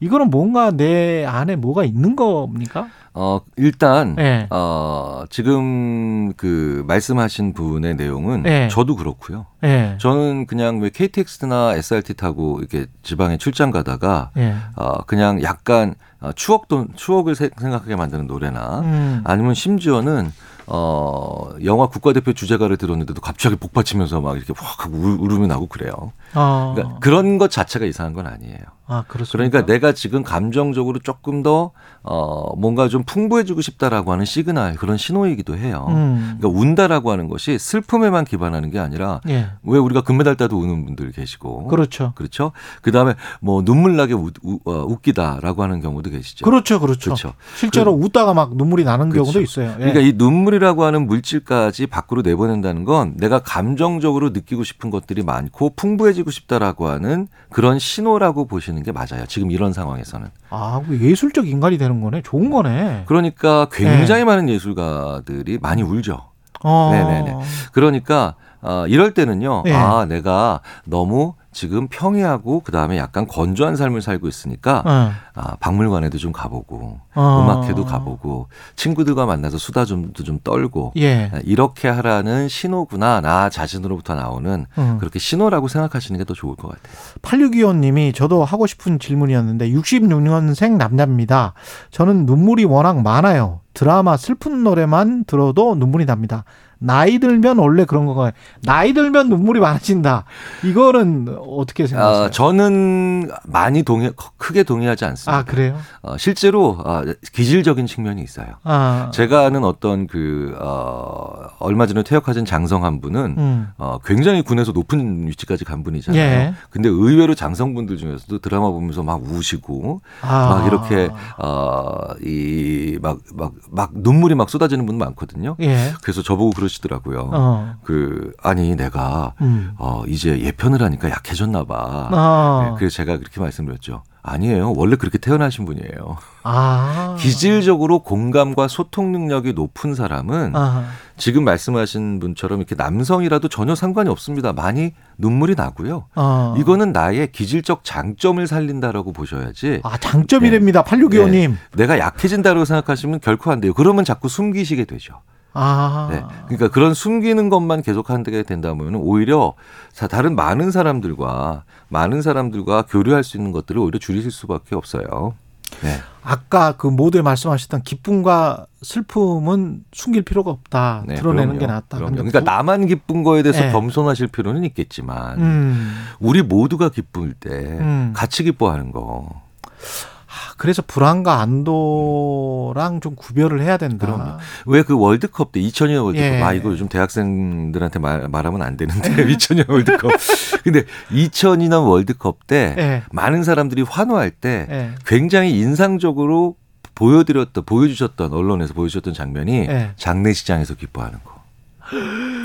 이거는 뭔가 내 안에 뭐가 있는 겁니까? 어 일단 예. 어 지금 그 말씀하신 분의 내용은 네. 저도 그렇고요. 예. 저는 그냥 왜 KTX나 SRT 타고 이렇게 지방에 출장 가다가 예. 어 그냥 약간 어, 추억도 추억을 세- 생각하게 만드는 노래나 음. 아니면 심지어는 어 영화 국가대표 주제가를 들었는데도 갑자기 복받치면서 막 이렇게 확 울- 울음이 나고 그래요. 아, 그러니까 그런 것 자체가 이상한 건 아니에요. 아 그렇습니까? 그러니까 내가 지금 감정적으로 조금 더 어, 뭔가 좀 풍부해지고 싶다라고 하는 시그널 그런 신호이기도 해요. 음. 그러니까 운다라고 하는 것이 슬픔에만 기반하는 게 아니라 예. 왜 우리가 금메달 따도 우는 분들 계시고 그렇죠. 그렇죠. 그다음에 뭐 눈물 나게 우, 우, 어, 웃기다라고 하는 경우도 계시죠. 그렇죠, 그렇죠. 그렇죠. 실제로 웃다가 막 눈물이 나는 그렇죠. 경우도 있어요. 예. 그러니까 이 눈물이라고 하는 물질까지 밖으로 내보낸다는 건 내가 감정적으로 느끼고 싶은 것들이 많고 풍부해지고 싶다라고 하는 그런 신호라고 보시는 게 맞아요. 지금 이런 상황에서는. 아, 그 예술적 인간이 되는 거네. 좋은 거네. 그러니까 네. 굉장히 많은 예술가들이 많이 울죠. 어. 네네네. 그러니까 어, 이럴 때는요. 예. 아 내가 너무 지금 평이하고 그 다음에 약간 건조한 삶을 살고 있으니까 어. 아, 박물관에도 좀 가보고 어. 음악회도 가보고 친구들과 만나서 수다 좀도 좀 떨고 예. 아, 이렇게 하라는 신호구나 나 자신으로부터 나오는 음. 그렇게 신호라고 생각하시는 게 더 좋을 것 같아요. 8625님이 저도 하고 싶은 질문이었는데 66년생 남자입니다. 저는 눈물이 워낙 많아요. 드라마 슬픈 노래만 들어도 눈물이 납니다. 나이 들면 원래 그런 거가 나이 들면 눈물이 많아진다. 이거는 어떻게 생각하세요? 아, 저는 많이 동의 크게 동의하지 않습니다. 아, 그래요? 어, 실제로 아, 기질적인 측면이 있어요. 아, 제가 아는 어떤 그 어, 얼마 전에 퇴역하신 장성 한 분은 음. 어, 굉장히 군에서 높은 위치까지 간 분이잖아요. 예. 근데 의외로 장성분들 중에서도 드라마 보면서 막 우시고 아. 막 이렇게 어, 이 막 막 막 눈물이 막 쏟아지는 분 많거든요. 예. 그래서 저보고 그러 시더라고요. 어. 그 아니 내가 음. 어, 이제 예편을 하니까 약해졌나 봐. 아. 네, 그래서 제가 그렇게 말씀드렸죠. 아니에요. 원래 그렇게 태어나신 분이에요. 아. 기질적으로 공감과 소통 능력이 높은 사람은 아. 지금 말씀하신 분처럼 이렇게 남성이라도 전혀 상관이 없습니다. 많이 눈물이 나고요. 어. 이거는 나의 기질적 장점을 살린다라고 보셔야지. 아, 장점이랍니다. 8625님. 내가 약해진다고 생각하시면 결코 안 돼요. 그러면 자꾸 숨기시게 되죠. 아. 네. 그러니까 그런 숨기는 것만 계속 하게 된다면 오히려 자, 다른 많은 사람들과 많은 사람들과 교류할 수 있는 것들을 오히려 줄이실 수밖에 없어요. 네. 아까 그 모두에 말씀하셨던 기쁨과 슬픔은 숨길 필요가 없다. 네, 드러내는 그럼요. 게 낫다. 그럼요. 그러니까 부- 나만 기쁜 거에 대해서 네. 겸손하실 필요는 있겠지만 음, 우리 모두가 기쁠 때 음. 같이 기뻐하는 거. 아, 그래서 불안과 안도랑 좀 구별을 해야 된다. 왜 그 월드컵 때 2002년 월드컵 예. 아 이거 요즘 대학생들한테 말, 말하면 안 되는데 2002년 월드컵 근데 2002년 월드컵 때 예. 많은 사람들이 환호할 때 예. 굉장히 인상적으로 보여드렸던 보여주셨던 언론에서 보여주셨던 장면이 예. 장례식장에서 기뻐하는 거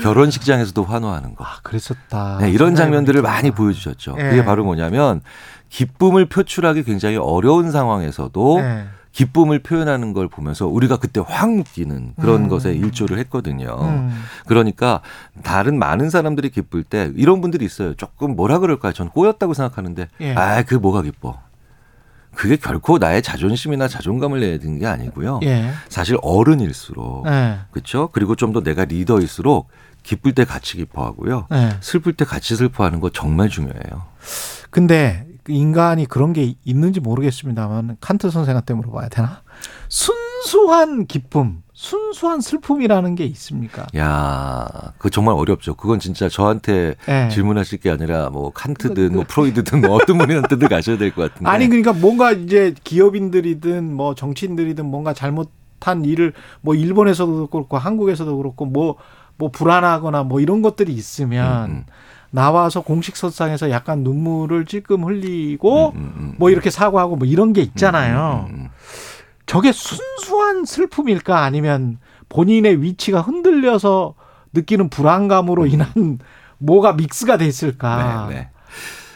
결혼식장에서도 환호하는 거 아, 그랬었다. 네, 이런 장면들을. 많이 보여주셨죠. 예. 그게 바로 뭐냐면 기쁨을 표출하기 굉장히 어려운 상황에서도 예. 기쁨을 표현하는 걸 보면서 우리가 그때 확 느끼는 그런 음. 것에 일조를 했거든요. 음. 그러니까 다른 많은 사람들이 기쁠 때 이런 분들이 있어요. 조금 뭐라 그럴까요? 전 꼬였다고 생각하는데 예. 아, 그 뭐가 기뻐. 그게 결코 나의 자존심이나 자존감을 내야 되는 게 아니고요. 예. 사실 어른일수록 예. 그렇죠? 그리고 좀 더 내가 리더일수록 기쁠 때 같이 기뻐하고요. 예. 슬플 때 같이 슬퍼하는 거 정말 중요해요. 근데 그 인간이 그런 게 있는지 모르겠습니다만 칸트 선생한테 물어봐야 되나? 순수한 기쁨, 순수한 슬픔이라는 게 있습니까? 야, 그 정말 어렵죠. 그건 진짜 저한테 예. 질문하실 게 아니라 뭐 칸트든 뭐 프로이드든 뭐 어떤 분한테든 가셔야 될 것 같은데. 아니 그러니까 뭔가 이제 기업인들이든 뭐 정치인들이든 뭔가 잘못한 일을 뭐 일본에서도 그렇고 한국에서도 그렇고 뭐뭐 불안하거나 뭐 이런 것들이 있으면 음, 음. 나와서 공식석상에서 약간 눈물을 찔끔 흘리고 음, 음, 뭐 이렇게 사과하고 뭐 이런 게 있잖아요. 음, 음, 음. 저게 순수한 슬픔일까 아니면 본인의 위치가 흔들려서 느끼는 불안감으로 인한 뭐가 믹스가 됐을까? 음. 네, 네.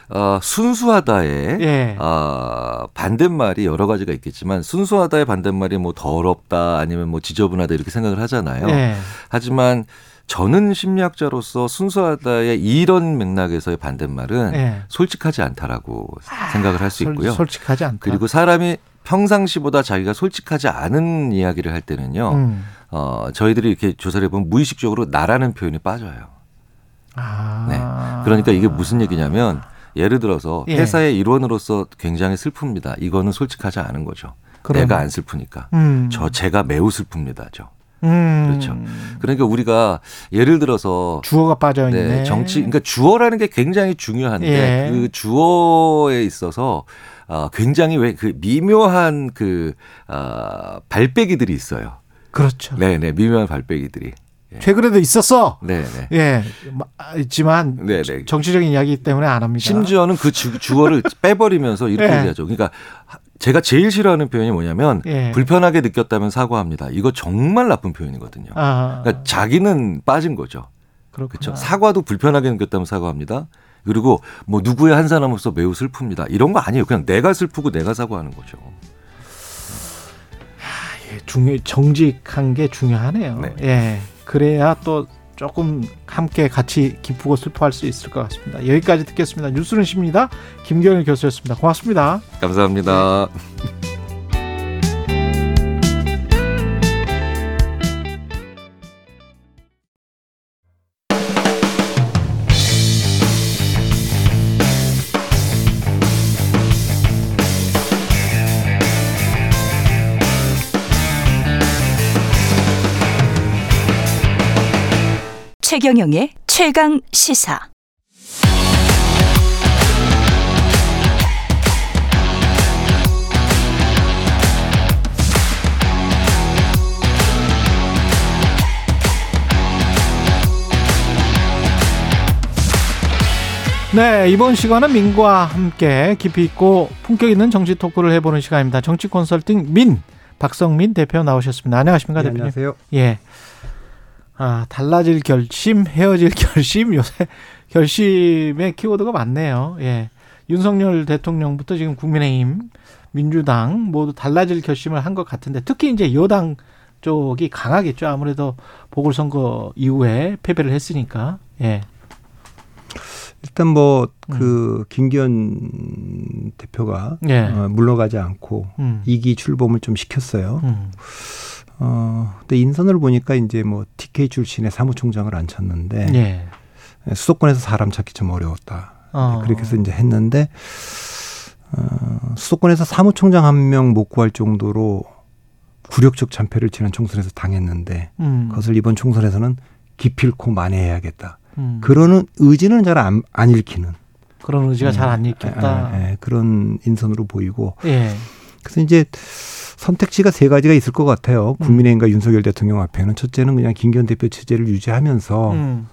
어, 순수하다의 예. 아, 반대말이 여러 가지가 있겠지만 순수하다의 반대말이 뭐 더럽다 아니면 뭐 지저분하다 이렇게 생각을 하잖아요. 예. 하지만 저는 심리학자로서 순수하다의 이런 맥락에서의 반대말은 예. 솔직하지 않다라고 생각을 할수 솔- 있고요. 솔직하지 않다. 그리고 사람이 평상시보다 자기가 솔직하지 않은 이야기를 할 때는요. 음. 어, 저희들이 이렇게 조사를 해보면 무의식적으로 나라는 표현이 빠져요. 아. 네. 그러니까 이게 무슨 얘기냐면 예를 들어서 예. 회사의 일원으로서 굉장히 슬픕니다. 이거는 솔직하지 않은 거죠. 그러면. 내가 안 슬프니까. 음. 저 제가 매우 슬픕니다 죠. 음. 그렇죠. 그러니까 우리가 예를 들어서 주어가 빠져 있네. 네, 정치 그러니까 주어라는 게 굉장히 중요한데 예. 그 주어에 있어서 어, 굉장히 왜 그 미묘한 그 어, 발빼기들이 있어요. 그렇죠. 네, 네, 미묘한 발빼기들이. 최근에도 있었어. 네, 네. 예. 마- 있지만 네, 네. 정치적인 이야기 때문에 안 합니다. 심지어는 그 주, 주어를 빼버리면서 이렇게 예. 얘기하죠. 그러니까 제가 제일 싫어하는 표현이 뭐냐면 예. 불편하게 느꼈다면 사과합니다. 이거 정말 나쁜 표현이거든요. 아. 그러니까 자기는 빠진 거죠. 그렇죠. 사과도 불편하게 느꼈다면 사과합니다. 그리고 뭐 누구의 한 사람으로서 매우 슬픕니다. 이런 거 아니에요. 그냥 내가 슬프고 내가 사과하는 거죠. 예, 중요 정직한 게 중요하네요. 네. 예. 그래야 또 조금 함께 같이 기쁘고 슬퍼할 수 있을 것 같습니다. 여기까지 듣겠습니다. 뉴스는 십니다. 김경일 교수였습니다. 고맙습니다. 감사합니다. 최경영의 최강 시사. 네, 이번 시간은 민과 함께 깊이 있고 품격 있는 정치 토크를 해보는 시간입니다. 정치 컨설팅 민 박성민 대표 나오셨습니다. 안녕하십니까 대표님? 안녕하세요. 예. 아, 달라질 결심, 헤어질 결심, 요새 결심의 키워드가 많네요. 예. 윤석열 대통령부터 지금 국민의힘, 민주당 모두 달라질 결심을 한 것 같은데 특히 이제 여당 쪽이 강하겠죠. 아무래도 보궐선거 이후에 패배를 했으니까. 예. 일단 뭐 음. 그 김기현 대표가 예. 어, 물러가지 않고 음. 이기 출범을 좀 시켰어요. 음. 어, 근데 인선을 보니까 이제 뭐 TK 출신의 사무총장을 앉혔는데 예. 수도권에서 사람 찾기 좀 어려웠다. 어. 그렇게 해서 이제 했는데 어, 수도권에서 사무총장 한 명 못 구할 정도로 굴욕적 참패를 지난 총선에서 당했는데 음. 그것을 이번 총선에서는 기필코 만회해야겠다. 음. 그러는 의지는 잘안 안 읽히는 그런 의지가 잘안 예, 읽혔다. 예, 예, 그런 인선으로 보이고 예. 그래서 이제 선택지가 세 가지가 있을 것 같아요. 국민의힘과 윤석열 대통령 앞에는 첫째는 그냥 김기현 대표 체제를 유지하면서 음.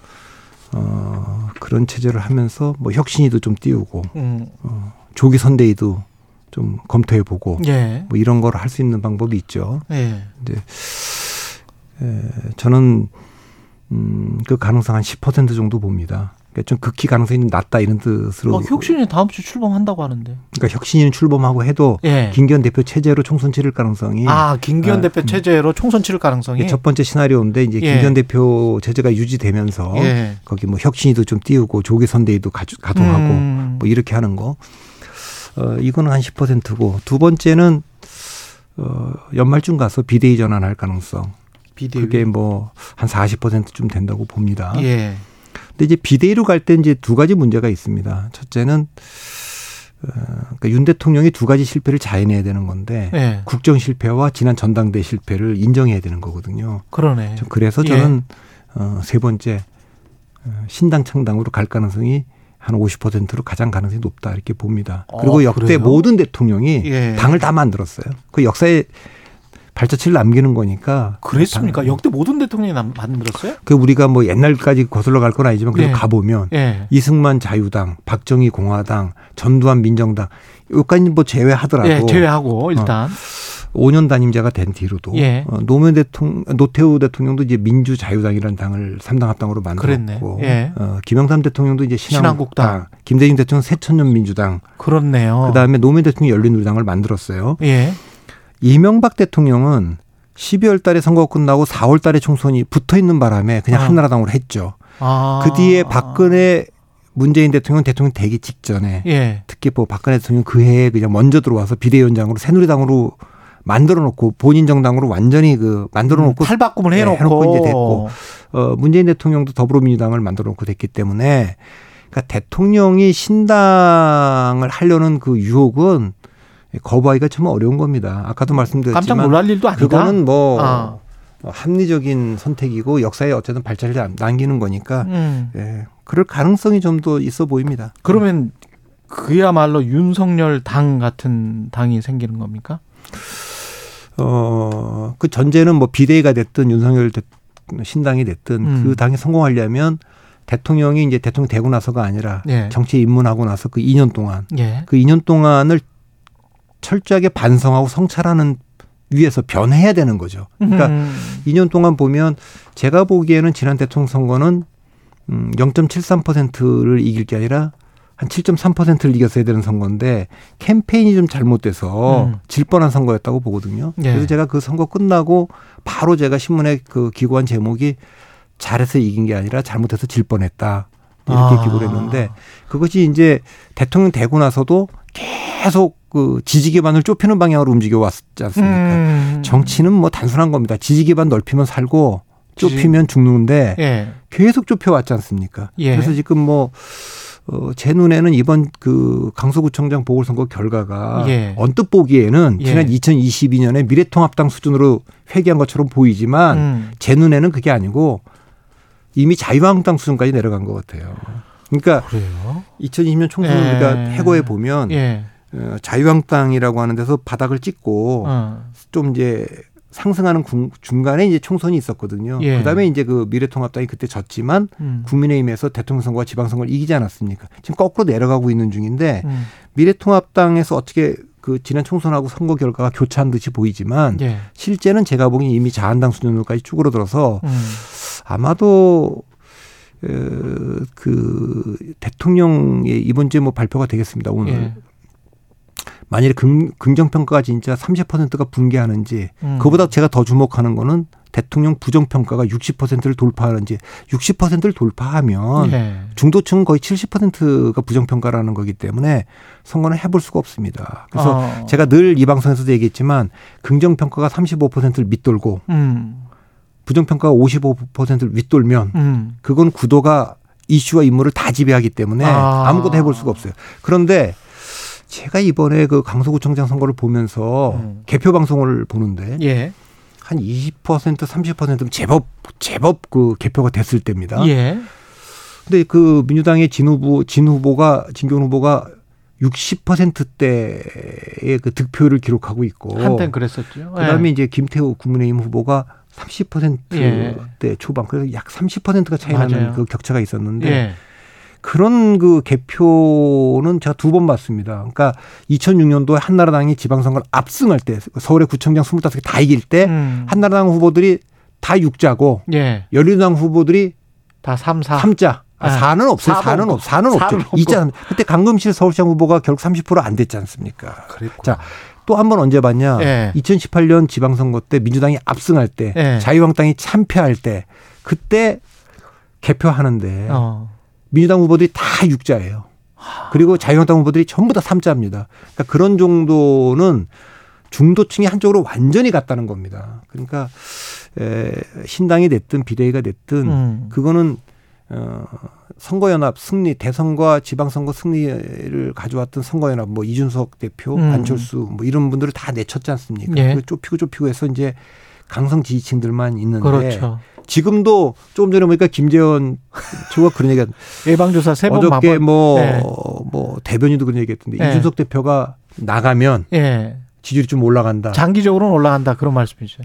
어, 그런 체제를 하면서 뭐 혁신이도 좀 띄우고 음. 어, 조기 선대위도 좀 검토해 보고 예. 뭐 이런 걸 할 수 있는 방법이 있죠. 예. 근데 에, 저는 음, 그 가능성 한 10% 정도 봅니다. 그러니까 좀 극히 가능성이 낮다 이런 뜻으로. 어, 혁신이 다음 주 출범한다고 하는데. 그러니까 혁신이는 출범하고 해도 예. 김기현 대표 체제로 총선 치를 가능성이 아, 김기현 아, 대표 음. 체제로 총선 치를 가능성이 이게 첫 번째 시나리오인데 이제 예. 김기현 대표 체제가 유지되면서 예. 거기 뭐 혁신이도 좀 띄우고 조기 선대위도 가동하고 음. 뭐 이렇게 하는 거. 어, 이거는 한 10%고 두 번째는 어, 연말쯤 가서 비대위 전환할 가능성. 비대위. 그게 뭐 한 40%쯤 된다고 봅니다. 예. 근데 이제 비대위로 갈 때 이제 두 가지 문제가 있습니다. 첫째는 어, 그러니까 윤 대통령이 두 가지 실패를 자인해야 되는 건데 예. 국정 실패와 지난 전당대 실패를 인정해야 되는 거거든요. 그러네. 저 그래서 예. 저는 어, 세 번째 어, 신당 창당으로 갈 가능성이 한 50%로 가장 가능성이 높다 이렇게 봅니다. 그리고 어, 역대? 모든 대통령이 예. 당을 다 만들었어요. 그 역사에 발자취를 남기는 거니까. 그랬습니까? 당- 역대 모든 대통령이 남- 만들었어요? 그 우리가 뭐 옛날까지 거슬러 갈 건 아니지만 그래도 예. 가보면 예. 이승만 자유당, 박정희 공화당, 전두환 민정당 여기까지 뭐 제외하더라도 예, 제외하고 일단 5년 단임제가 된 뒤로도 예. 어, 노무현 대통령, 노태우 대통령도 이제 민주자유당이라는 당을 삼당 합당으로 만들었고, 그랬네. 예. 어, 김영삼 대통령도 이제 신한국당, 신한국당. 김대중 대통령 새천년 민주당, 그렇네요. 그 다음에 노무현 대통령 열린우리당을 만들었어요. 예. 이명박 대통령은 12월 달에 선거 끝나고 4월 달에 총선이 붙어 있는 바람에 그냥 아. 한나라당으로 했죠. 아. 그 뒤에 박근혜 문재인 대통령 대통령 되기 직전에 예. 특히 뭐 박근혜 대통령 그 해에 그냥 먼저 들어와서 비대위원장으로 새누리당으로 만들어 놓고 본인 정당으로 완전히 그 만들어 놓고 탈바꿈을 네, 해놓고, 해놓고 이제 됐고 어 문재인 대통령도 더불어민주당을 만들어 놓고 됐기 때문에 그러니까 대통령이 신당을 하려는 그 유혹은 거부하기가 참 어려운 겁니다. 아까도 말씀드렸지만 깜짝 놀랄 일도 아니다. 그거는 뭐 아. 합리적인 선택이고 역사에 어쨌든 발자취를 남기는 거니까 음. 예, 그럴 가능성이 좀 더 있어 보입니다. 그러면 그야말로 윤석열 당 같은 당이 생기는 겁니까? 어, 그 전제는 뭐 비대위가 됐든 윤석열 대- 신당이 됐든 음. 그 당이 성공하려면 대통령이 이제 대통령 되고 나서가 아니라 예. 정치에 입문하고 나서 그 2년 동안 예. 그 2년 동안을 철저하게 반성하고 성찰하는 위해서 변해야 되는 거죠. 그러니까 음. 2년 동안 보면 제가 보기에는 지난 대통령 선거는 음, 0.73%를 이길 게 아니라 한 7.3%를 이겼어야 되는 선거인데 캠페인이 좀 잘못돼서 음. 질 뻔한 선거였다고 보거든요. 예. 그래서 제가 그 선거 끝나고 바로 제가 신문에 그 기고한 제목이 잘해서 이긴 게 아니라 잘못해서 질 뻔했다. 이렇게 아. 기고를 했는데 그것이 이제 대통령 되고 나서도 계속 그 지지 기반을 좁히는 방향으로 움직여 왔지 않습니까? 음. 정치는 뭐 단순한 겁니다. 지지 기반 넓히면 살고 좁히면 죽는데 예. 계속 좁혀왔지 않습니까? 예. 그래서 지금 뭐, 어, 제 눈에는 이번 그 강서구청장 보궐선거 결과가 예. 언뜻 보기에는 예. 지난 2022년에 미래통합당 수준으로 회귀한 것처럼 보이지만 음. 제 눈에는 그게 아니고 이미 자유한국당 수준까지 내려간 것 같아요. 그러니까 그래요? 2020년 총선을 예. 우리가 해고해 보면 예. 어, 자유한국당이라고 하는 데서 바닥을 찍고 어. 좀 이제 상승하는 군- 중간에 이제 총선이 있었거든요. 예. 그다음에 이제 그 미래통합당이 그때 졌지만 음. 국민의힘에서 대통령 선거와 지방선거를 이기지 않았습니까? 지금 거꾸로 내려가고 있는 중인데 음. 미래통합당에서 어떻게 그 지난 총선하고 선거 결과가 교차한 듯이 보이지만 예. 실제는 제가 보기엔 이미 자한당 수준으로까지 쭈그러들어서 음. 아마도 어, 그 대통령의 이번 주에 뭐 발표가 되겠습니다. 오늘 예. 만일에 긍, 긍정 평가가 진짜 30%가 붕괴하는지 음. 그보다 제가 더 주목하는 거는 대통령 부정 평가가 60%를 돌파하는지 60%를 돌파하면 예. 중도층은 거의 70%가 부정 평가라는 거기 때문에 선거는 해볼 수가 없습니다. 그래서 어. 제가 늘 이 방송에서도 얘기했지만 긍정 평가가 35%를 밑돌고 음. 부정 평가가 55%를 윗돌면 음. 그건 구도가 이슈와 인물을 다 지배하기 때문에 아. 아무것도 해볼 수가 없어요. 그런데 제가 이번에 그 강서구청장 선거를 보면서 음. 개표 방송을 보는데 예. 한 20% 30% 제법 제법 그 개표가 됐을 때입니다. 예. 근데 그 민주당의 진 후보 진 후보가 진경 후보가 60%대의 그 득표를 기록하고 있고 한땐 그랬었죠. 그다음에 예. 이제 김태우 국민의힘 후보가 30%대 예. 초반 그래서 약 30%가 차이 나는 맞아요. 그 격차가 있었는데 예. 그런 그 개표는 제가 두 번 봤습니다. 그러니까 2006년도에 한나라당이 지방선거를 압승할 때 서울의 구청장 25개 다 이길 때 음. 한나라당 후보들이 다 육자고 예. 열린우당 후보들이 다 3, 4. 삼자 아, 아, 4는 없어요. 사는 4는 없고. 없, 4는 없죠. 2자 그때 강금실 서울시장 후보가 결국 30%안 됐지 않습니까? 자, 또 한 번 언제 봤냐? 예. 2018년 지방선거 때 민주당이 압승할 때, 예. 자유한국당이 참패할 때, 그때 개표하는데 어. 민주당 후보들이 다 육자예요. 그리고 자유한국당 후보들이 전부 다 삼자입니다. 그러니까 그런 정도는 중도층이 한쪽으로 완전히 갔다는 겁니다. 그러니까 에, 신당이 됐든 비대위가 됐든 음. 그거는 어, 선거연합 승리, 대선과 지방선거 승리를 가져왔던 선거연합, 뭐 이준석 대표, 음. 안철수 뭐 이런 분들을 다 내쳤지 않습니까? 예. 그 좁히고 좁히고 해서 이제 강성 지지층들만 있는데 그렇죠. 지금도 조금 전에 보니까 김재원 주가 그런 얘기가 예방조사 세번 어저께 뭐, 네. 뭐 대변인도 그런 얘기했던데 네. 이준석 대표가 나가면 예. 지지율이 좀 올라간다. 장기적으로는 올라간다 그런 말씀이죠.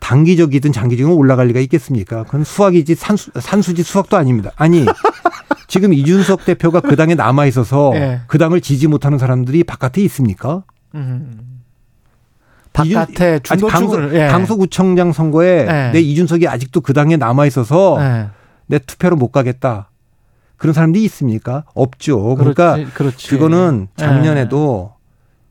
단기적이든 장기적이든 올라갈 리가 있겠습니까? 그건 수학이지 산수, 산수지 수학도 아닙니다. 아니 지금 이준석 대표가 그 당에 남아 있어서 예. 그 당을 지지 못하는 사람들이 바깥에 있습니까? 음. 바깥에 아니, 강서, 중도층을 예. 강서구청장 선거에 예. 내 이준석이 아직도 그 당에 남아 있어서 예. 내 투표로 못 가겠다. 그런 사람들이 있습니까? 없죠. 그러니까 그렇지, 그렇지. 그거는 예. 작년에도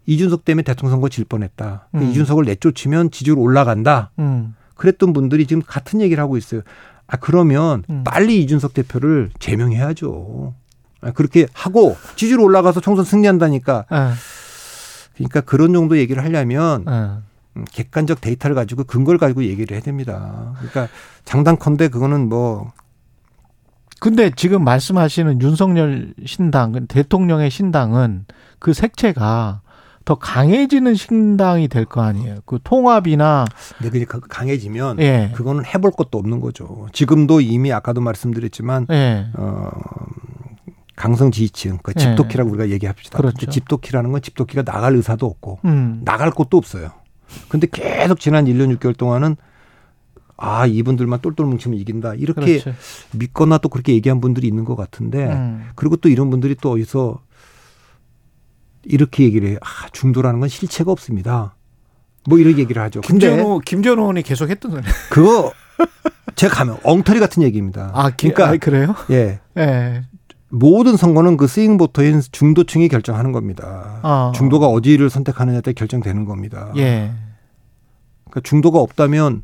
이준석 때문에 대통령 선거 질 뻔했다. 음. 이준석을 내쫓으면 지지율 올라간다. 음. 그랬던 분들이 지금 같은 얘기를 하고 있어요. 아 그러면 음. 빨리 이준석 대표를 제명해야죠. 아, 그렇게 하고 지지율 올라가서 총선 승리한다니까. 예. 그러니까 그런 정도 얘기를 하려면 예. 음, 객관적 데이터를 가지고 근거를 가지고 얘기를 해야 됩니다. 그러니까 장단컨대 그거는 뭐 근데 지금 말씀하시는 윤석열 신당, 그 대통령의 신당은 그 색채가 더 강해지는 신당이 될 거 아니에요. 그 통합이나 근데 그게 그 강해지면 예. 그거는 해볼 것도 없는 거죠. 지금도 이미 아까도 말씀드렸지만 예. 어, 강성 지지층, 그 예. 집도키라고 우리가 얘기합시다. 그렇죠. 집도키라는 건 집도키가 나갈 의사도 없고 음. 나갈 곳도 없어요. 근데 계속 지난 1년 6개월 동안은 아 이분들만 똘똘 뭉치면 이긴다 이렇게 그렇죠. 믿거나 또 그렇게 얘기한 분들이 있는 것 같은데 음. 그리고 또 이런 분들이 또 어디서 이렇게 얘기를 해요. 아 중도라는 건 실체가 없습니다. 뭐 이런 얘기를 하죠. 김전우 의원이 계속 했던 소리. 그거 제가 가면 엉터리 같은 얘기입니다. 아, 기- 그러니까 아, 그래요? 예. 예. 모든 선거는 그 스윙 보터인 중도층이 결정하는 겁니다. 어. 중도가 어디를 선택하느냐에 따라 결정되는 겁니다. 예. 그러니까 중도가 없다면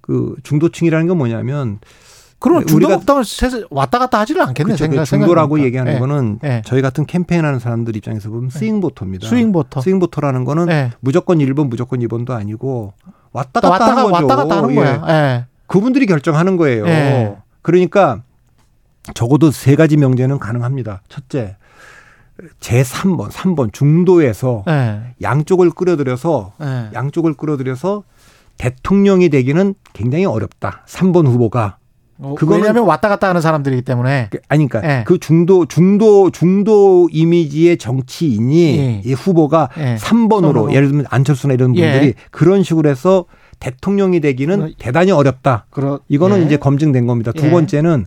그 중도층이라는 건 뭐냐면 그러면 중도 우리가 없다면 왔다 갔다 하지를 않겠네. 그렇죠. 생각, 그 중도라고 생각해보니까. 얘기하는 예. 거는 예. 저희 같은 캠페인하는 사람들 입장에서 보면 스윙 보터입니다. 스윙 보터. 스윙 보터라는 거는 예. 무조건 1번 무조건 2번도 아니고 왔다 갔다 왔다, 하는. 왔다 갔다 하는 예. 거야. 예. 그분들이 결정하는 거예요. 예. 그러니까 적어도 세 가지 명제는 가능합니다. 첫째, 제3번, 3번 중도에서 예. 양쪽을 끌어들여서 예. 양쪽을 끌어들여서 대통령이 되기는 굉장히 어렵다. 3번 후보가. 어, 그거는- 왜냐하면 왔다 갔다 하는 사람들이기 때문에. 그- 아니 그러니까 예. 그 중도 중도 중도 이미지의 정치인이 예. 이 후보가 예. 3번으로 선으로. 예를 들면 안철수나 이런 예. 분들이 그런 식으로 해서 대통령이 되기는 대단히 어렵다. 그러, 이거는 예. 이제 검증된 겁니다. 두 예. 번째는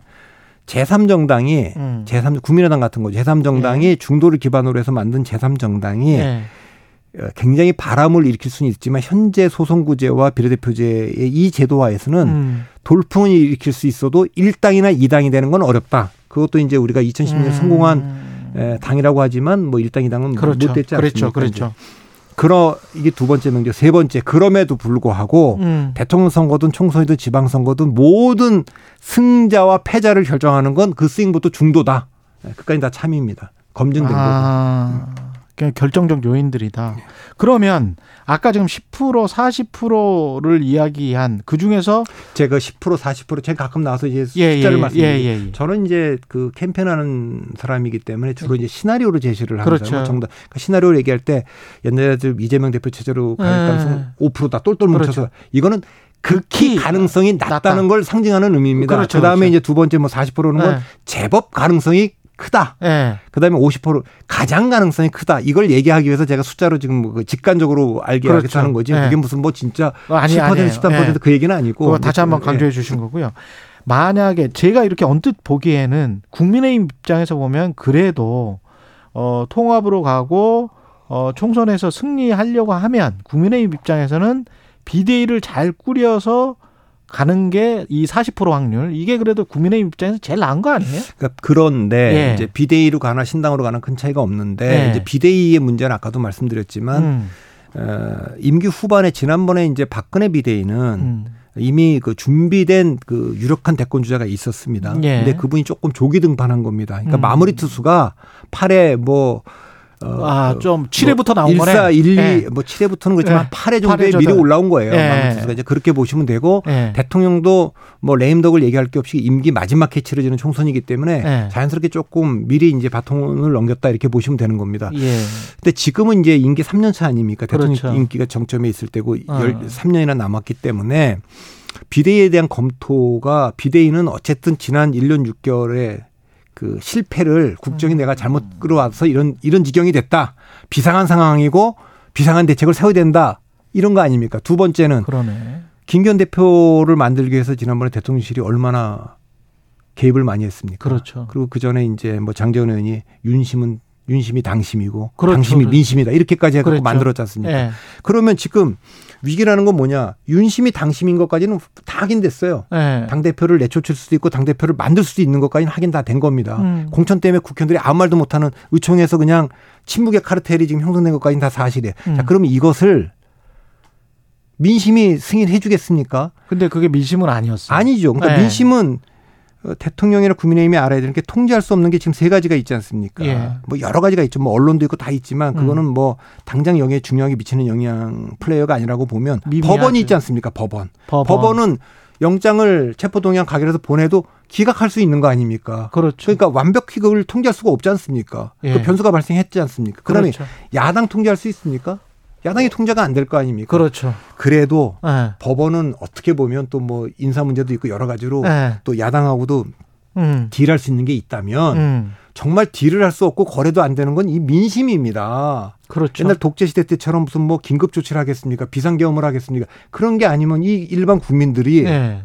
제3정당이 음. 제3 국민의당 같은 거죠. 제3정당이 중도를 기반으로 해서 만든 제3정당이 예. 어, 굉장히 바람을 일으킬 수는 있지만 현재 소선구제와 비례대표제의 이 제도화에서는 음. 돌풍을 일으킬 수 있어도 1당이나 2당이 되는 건 어렵다. 그것도 이제 우리가 2010년 음. 성공한 에, 당이라고 하지만 뭐 1당, 2당은 그렇죠. 못 됐지 그렇죠. 않습니까? 그렇죠. 그 러 이게 두 번째 명제, 세 번째 그럼에도 불구하고 음. 대통령 선거든 총선이든 지방 선거든 모든 승자와 패자를 결정하는 건 그 스윙부터 중도다. 네, 그까지 다 참입니다. 검증된 거고. 아, 그냥 결정적 요인들이다. 그러면 아까 지금 10% 40%를 이야기한 그 중에서 제가 10% 40% 제가 가끔 나와서 이제 예, 숫자를 예, 말씀드려요. 예, 예, 예. 저는 이제 그 캠페인하는 사람이기 때문에 주로 이제 시나리오로 제시를 하는 그렇죠. 사람 정답. 그러니까 시나리오를 얘기할 때 옛날에 좀 이재명 대표 체제로 갈 예. 가능성 5%다 똘똘 뭉쳐서 그렇죠. 이거는 극히 가능성이 낮다는 낮다. 걸 상징하는 의미입니다. 그렇죠, 그다음에 그렇죠. 이제 두 번째 뭐 40%는 건 예. 제법 가능성이 크다. 예. 그다음에 50% 가장 가능성이 크다. 이걸 얘기하기 위해서 제가 숫자로 지금 뭐그 직관적으로 알게 그렇죠. 하겠다는 거지. 예. 그게 무슨 뭐 진짜 아니, 10% 아니에요. 13%그 얘기는 아니고. 다시 한번 예. 강조해 주신 거고요. 만약에 제가 이렇게 언뜻 보기에는 국민의힘 입장에서 보면 그래도 어 통합으로 가고 어 총선에서 승리하려고 하면 국민의힘 입장에서는 비대위를 잘 꾸려서 가는 게 이 40% 확률 이게 그래도 국민의힘 입장에서 제일 나은 거 아니에요? 그러니까 그런데 예. 이제 비대위로 가나 신당으로 가나 큰 차이가 없는데 예. 이제 비대위의 문제는 아까도 말씀드렸지만 음, 어, 임기 후반에 지난번에 이제 박근혜 비대위는 음. 이미 그 준비된 그 유력한 대권 주자가 있었습니다. 예. 근데 그분이 조금 조기 등판한 겁니다. 그러니까 음. 마무리 투수가 8회 뭐 어, 아, 좀 7회부터 나온 1, 4, 거네. 1, 2, 예. 뭐 7회부터는 그렇지만 예. 8회 정도에 8회 미리. 올라온 거예요. 예. 마무리 투수가 이제 그렇게 보시면 되고 예. 대통령도 뭐 레임덕을 얘기할 게 없이 임기 마지막에 치러지는 총선이기 때문에 예. 자연스럽게 조금 미리 이제 바통을 넘겼다 이렇게 보시면 되는 겁니다. 예. 근데 지금은 이제 임기 3년 차 아닙니까? 대통령 그렇죠. 임기가 정점에 있을 때고 어. 13년이나 남았기 때문에 비대위에 대한 검토가 비대위는 어쨌든 지난 1년 6개월에 그 실패를 국정이 음. 내가 잘못 끌어와서 이런 이런 지경이 됐다. 비상한 상황이고 비상한 대책을 세워야 된다. 이런 거 아닙니까? 두 번째는 그러네. 김기현 대표를 만들기 위해서 지난번에 대통령실이 얼마나 개입을 많이 했습니까? 그렇죠. 그리고 그 전에 이제 뭐 장재원 의원이 윤심은 윤심이 당심이고 그렇죠. 당심이 민심이다 이렇게까지 해서 그렇죠. 만들었지 않습니까? 예. 그러면 지금 위기라는 건 뭐냐? 윤심이 당심인 것까지는 다 확인됐어요. 예. 당 대표를 내쫓을 수도 있고 당 대표를 만들 수도 있는 것까지는 확인 다 된 겁니다. 음. 공천 때문에 국회의원들이 아무 말도 못하는 의총에서 그냥 침묵의 카르텔이 지금 형성된 것까지는 다 사실이에요. 자, 음. 그러면 이것을 민심이 승인해 주겠습니까? 근데 그게 민심은 아니었어요. 아니죠. 그러니까 네. 민심은 어, 대통령이나 국민의힘이 알아야 되는 게 통제할 수 없는 게 지금 세 가지가 있지 않습니까? 예. 뭐 여러 가지가 있죠. 뭐 언론도 있고 다 있지만 그거는 음. 뭐 당장 영에 중요하게 미치는 영향 플레이어가 아니라고 보면 미미하죠. 법원이 있지 않습니까? 법원. 법원. 법원은 영장을 체포동의안 가결해서 보내도 기각할 수 있는 거 아닙니까? 그렇죠. 그러니까 완벽히 그걸 통제할 수가 없지 않습니까? 예. 그 변수가 발생했지 않습니까? 그다음에 그렇죠. 야당 통제할 수 있습니까? 야당이 통제가 안 될 거 아닙니까? 그렇죠. 그래도 예. 법원은 어떻게 보면 또 뭐 인사 문제도 있고 여러 가지로 예. 또 야당하고도 음. 딜할 수 있는 게 있다면 음. 정말 딜을 할 수 없고 거래도 안 되는 건 이 민심입니다. 그렇죠. 옛날 독재 시대 때처럼 무슨 뭐 긴급 조치를 하겠습니까? 비상계엄을 하겠습니까? 그런 게 아니면 이 일반 국민들이 예.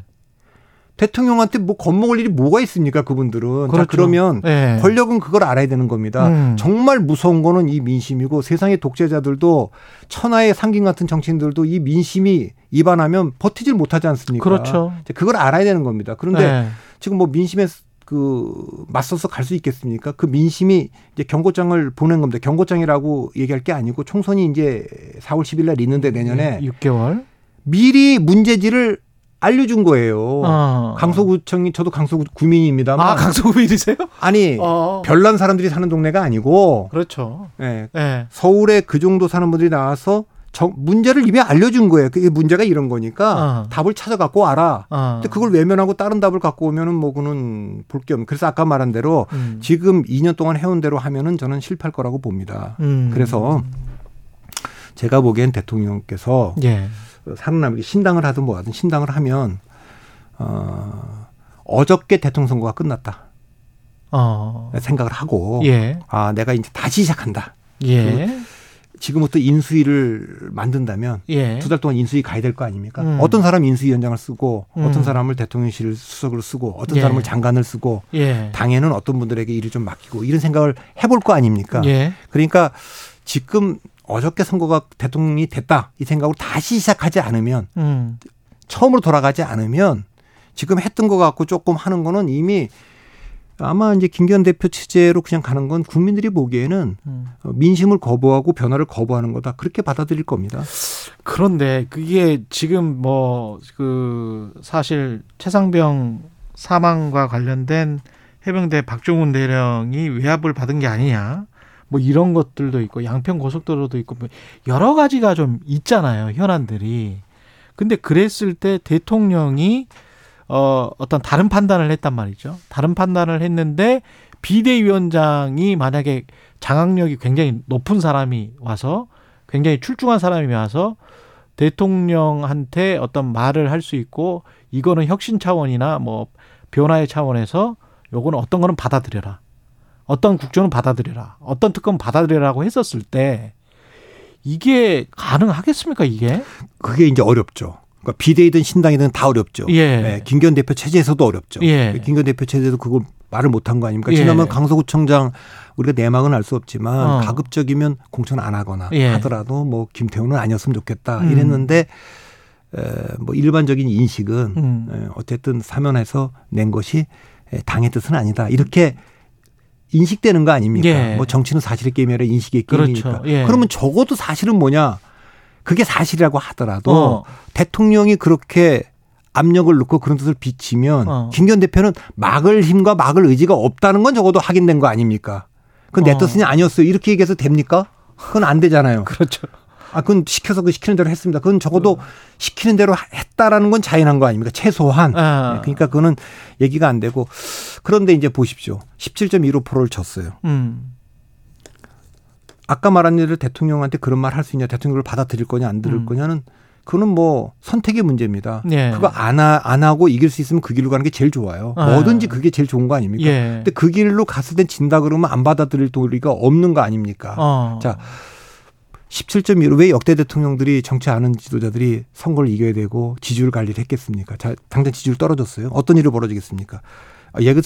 대통령한테 뭐 겁먹을 일이 뭐가 있습니까? 그분들은. 자, 그렇죠. 그러면 예. 권력은 그걸 알아야 되는 겁니다. 음. 정말 무서운 거는 이 민심이고 세상의 독재자들도 천하의 상긴 같은 정치인들도 이 민심이 입안하면 버티질 못하지 않습니까? 그렇죠. 그걸 알아야 되는 겁니다. 그런데 예. 지금 뭐 민심에 그 맞서서 갈 수 있겠습니까? 그 민심이 이제 경고장을 보낸 겁니다. 경고장이라고 얘기할 게 아니고 총선이 이제 4월 10일 날 있는데 내년에 6개월. 미리 문제지를 알려준 거예요. 어. 강서구청이 저도 강서구민입니다만 아, 강서구민이세요? 아니 어. 별난 사람들이 사는 동네가 아니고 그렇죠. 예, 예. 서울에 그 정도 사는 분들이 나와서 정- 문제를 이미 알려준 거예요. 그게 문제가 이런 거니까 어. 답을 찾아갖고 와라. 어. 근데 그걸 외면하고 다른 답을 갖고 오면은 뭐 그는 볼 게 없는. 그래서 아까 말한 대로 음. 지금 2년 동안 해온 대로 하면은 저는 실패할 거라고 봅니다. 음. 그래서 제가 보기엔 대통령께서 예. 살아남기 신당을 하든 뭐 하든 신당을 하면 어 어저께 대통령 선거가 끝났다 어. 생각을 하고 예. 아 내가 이제 다시 시작한다. 예. 지금부터 인수위를 만든다면 예. 두달 동안 인수위 가야 될 거 아닙니까? 음. 어떤 사람 인수위원장을 쓰고 음. 어떤 사람을 대통령실 수석으로 쓰고 어떤 예. 사람을 장관을 쓰고 예. 당에는 어떤 분들에게 일을 좀 맡기고 이런 생각을 해볼 거 아닙니까? 예. 그러니까 지금 어저께 선거가 대통령이 됐다 이 생각으로 다시 시작하지 않으면 음. 처음으로 돌아가지 않으면 지금 했던 거 갖고 조금 하는 거는 이미 아마 이제 김기현 대표 체제로 그냥 가는 건 국민들이 보기에는 음. 어, 민심을 거부하고 변화를 거부하는 거다 그렇게 받아들일 겁니다. 그런데 그게 지금 뭐 그 사실 최상병 사망과 관련된 해병대 박종훈 대령이 외압을 받은 게 아니냐. 뭐 이런 것들도 있고 양평 고속도로도 있고 뭐 여러 가지가 좀 있잖아요 현안들이. 근데 그랬을 때 대통령이 어 어떤 다른 판단을 했단 말이죠. 다른 판단을 했는데 비대위원장이 만약에 장악력이 굉장히 높은 사람이 와서 굉장히 출중한 사람이 와서 대통령한테 어떤 말을 할 수 있고 이거는 혁신 차원이나 뭐 변화의 차원에서 요거는 어떤 거는 받아들여라. 어떤 국정은 받아들여라. 어떤 특검 받아들여라고 했었을 때 이게 가능하겠습니까, 이게? 그게 이제 어렵죠. 그러니까 비대위든 신당이든 다 어렵죠. 예. 네, 김기현 대표 체제에서도 어렵죠. 예. 김기현 대표 체제도 그걸 말을 못한 거 아닙니까? 예. 지난번 강서구청장 우리가 내막은 알 수 없지만 어. 가급적이면 공천 안 하거나 예. 하더라도 뭐 김태훈은 아니었으면 좋겠다 음. 이랬는데 에, 뭐 일반적인 인식은 음. 에, 어쨌든 사면해서 낸 것이 에, 당의 뜻은 아니다 이렇게 인식되는 거 아닙니까? 예. 뭐 정치는 사실의 게임이 아니라 인식의 게임이니까. 그렇죠. 예. 그러면 적어도 사실은 뭐냐? 그게 사실이라고 하더라도 어. 대통령이 그렇게 압력을 넣고 그런 뜻을 비치면 어. 김기현 대표는 막을 힘과 막을 의지가 없다는 건 적어도 확인된 거 아닙니까? 그건 내 어. 뜻은 아니었어요. 이렇게 얘기해서 됩니까? 그건 안 되잖아요. 그렇죠. 아, 그건 시켜서 그 시키는 대로 했습니다. 그건 적어도 시키는 대로 했다라는 건 자인한 거 아닙니까? 최소한. 아. 네, 그러니까 그거는 얘기가 안 되고 그런데 이제 보십시오. 17.15%를 쳤어요. 음. 아까 말한 일을 대통령한테 그런 말 할 수 있냐, 대통령을 받아들일 거냐, 안 들을 음. 거냐는 그거는 뭐 선택의 문제입니다. 예. 그거 안, 하, 안 하고 이길 수 있으면 그 길로 가는 게 제일 좋아요. 아. 뭐든지 그게 제일 좋은 거 아닙니까? 예. 근데 그 길로 갔을 땐 진다 그러면 안 받아들일 도리가 없는 거 아닙니까? 어. 자, 17.15. 왜 역대 대통령들이 정치 아는 지도자들이 선거를 이겨야 되고 지지율 관리를 했겠습니까? 자, 당장 지지율 떨어졌어요. 어떤 일이 벌어지겠습니까? 아, 얘가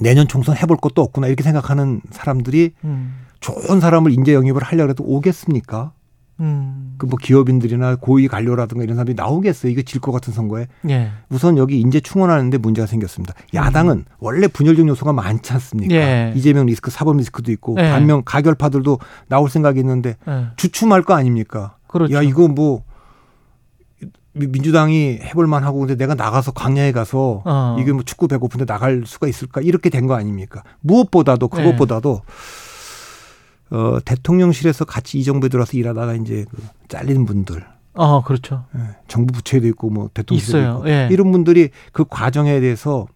내년 총선 해볼 것도 없구나 이렇게 생각하는 사람들이 음. 좋은 사람을 인재 영입을 하려고 해도 오겠습니까? 음. 그뭐 기업인들이나 고위 관료라든가 이런 사람들이 나오겠어요. 이거 질 것 같은 선거에. 예. 우선 여기 인재 충원하는데 문제가 생겼습니다. 야당은 원래 분열적 요소가 많지 않습니까? 음. 예. 이재명 리스크, 사법 리스크도 있고 예. 반면 가결파들도 나올 생각이 있는데 예. 주춤할 거 아닙니까? 그렇죠. 야 이거 뭐 미- 민주당이 해볼 만하고 근데 내가 나가서 광야에 가서 어. 이게 뭐 축구 배고픈데 나갈 수가 있을까 이렇게 된 거 아닙니까? 무엇보다도 네. 그것보다도 어, 대통령실에서 같이 이 정부에 들어와서 일하다가 이제 그 잘린 분들 어, 그렇죠. 예, 정부 부처에도 있고 뭐 대통령실에도 있어요. 있고 예. 이런 분들이 그 과정에 대해서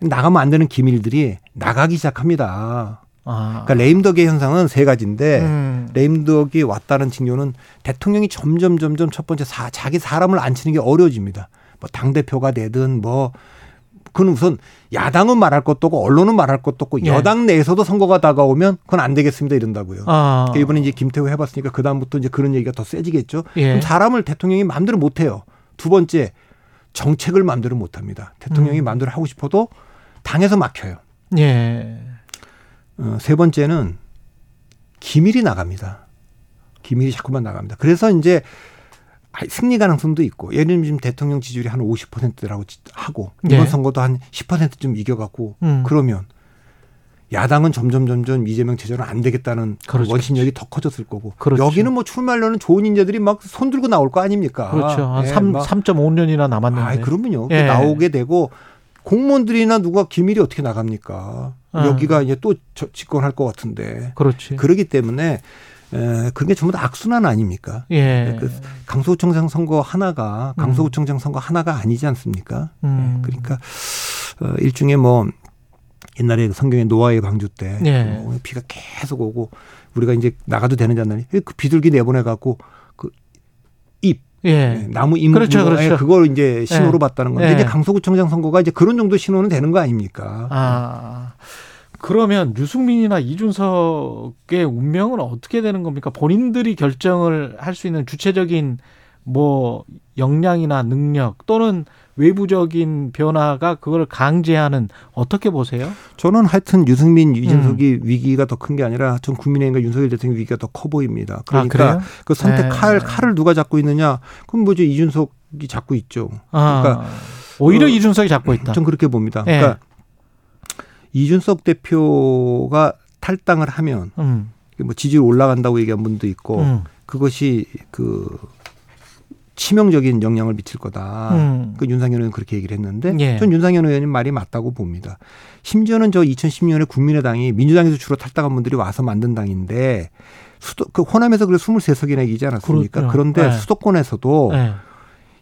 나가면 안 되는 기밀들이 나가기 시작합니다. 아. 그러니까 레임덕의 현상은 세 가지인데 음. 레임덕이 왔다는 징조는 대통령이 점점 점점 첫 번째 사, 자기 사람을 앉히는 게 어려워집니다. 뭐 당 대표가 되든 뭐 그건 우선 야당은 말할 것도 없고 언론은 말할 것도 없고 예. 여당 내에서도 선거가 다가오면 그건 안 되겠습니다 이런다고요. 아. 그러니까 이번에 이제 김태호 해봤으니까 그 다음부터 이제 그런 얘기가 더 세지겠죠. 예. 그럼 사람을 대통령이 마음대로 못 해요. 두 번째 정책을 마음대로 못 합니다. 대통령이 음. 마음대로 하고 싶어도 당에서 막혀요. 예. 어, 세 번째는 기밀이 나갑니다. 기밀이 자꾸만 나갑니다. 그래서 이제 아, 승리 가능성도 있고 예를 들면 지금 대통령 지지율이 한 50%라고 하고 이번 네. 선거도 한 10%좀 이겨갖고 음. 그러면 야당은 점점 점점 이재명 체제는 안 되겠다는 그 그렇죠, 원심력이 더 커졌을 거고 그렇죠. 여기는 뭐 출마하려는 좋은 인재들이 막 손 들고 나올 거 아닙니까? 그렇죠. 한 예, 3, 막 3.5년이나 남았는데. 아, 그러면요. 예. 나오게 되고 공무원들이나 누가 기밀이 어떻게 나갑니까? 아. 여기가 이제 또 저- 집권할 것 같은데. 그렇지. 그러기 때문에 에, 그게 전부 다 악순환 아닙니까? 예. 그 강서구청장 선거 하나가 강서구청장 선거 하나가 아니지 않습니까? 음. 그러니까 어, 일종의 뭐 옛날에 성경의 노아의 방주 때 예. 뭐 비가 계속 오고 우리가 이제 나가도 되는지 안 되는지 그 비둘기 내보내 갖고 그잎 예. 나무 잎 그렇죠, 물로 그렇죠. 그걸 이제 신호로 예. 봤다는 건데 예. 이제 강서구청장 선거가 이제 그런 정도 신호는 되는 거 아닙니까? 아. 그러면 유승민이나 이준석의 운명은 어떻게 되는 겁니까? 본인들이 결정을 할 수 있는 주체적인 뭐 역량이나 능력 또는 외부적인 변화가 그걸 강제하는 어떻게 보세요? 저는 하여튼 유승민, 유진석이 음. 위기가 더 큰 게 아니라 전 국민의힘과 윤석열 대통령 위기가 더 커 보입니다. 아, 그러니까 그래요? 그 선택 네. 칼 칼을 누가 잡고 있느냐? 그럼 뭐죠 이준석이 잡고 있죠. 아, 그러니까 오히려 어, 이준석이 잡고 있다. 전 그렇게 봅니다. 예. 그러니까 이준석 대표가 탈당을 하면 음. 뭐 지지율 올라간다고 얘기한 분도 있고 음. 그것이 그 치명적인 영향을 미칠 거다. 음. 그 윤상현 의원은 그렇게 얘기를 했는데 예. 전 윤상현 의원님 말이 맞다고 봅니다. 심지어는 저 2010년에 국민의당이 민주당에서 주로 탈당한 분들이 와서 만든 당인데 수도 그 호남에서 그래 23석이나 이기지 않았습니까? 그렇죠. 그런데 네. 수도권에서도 네.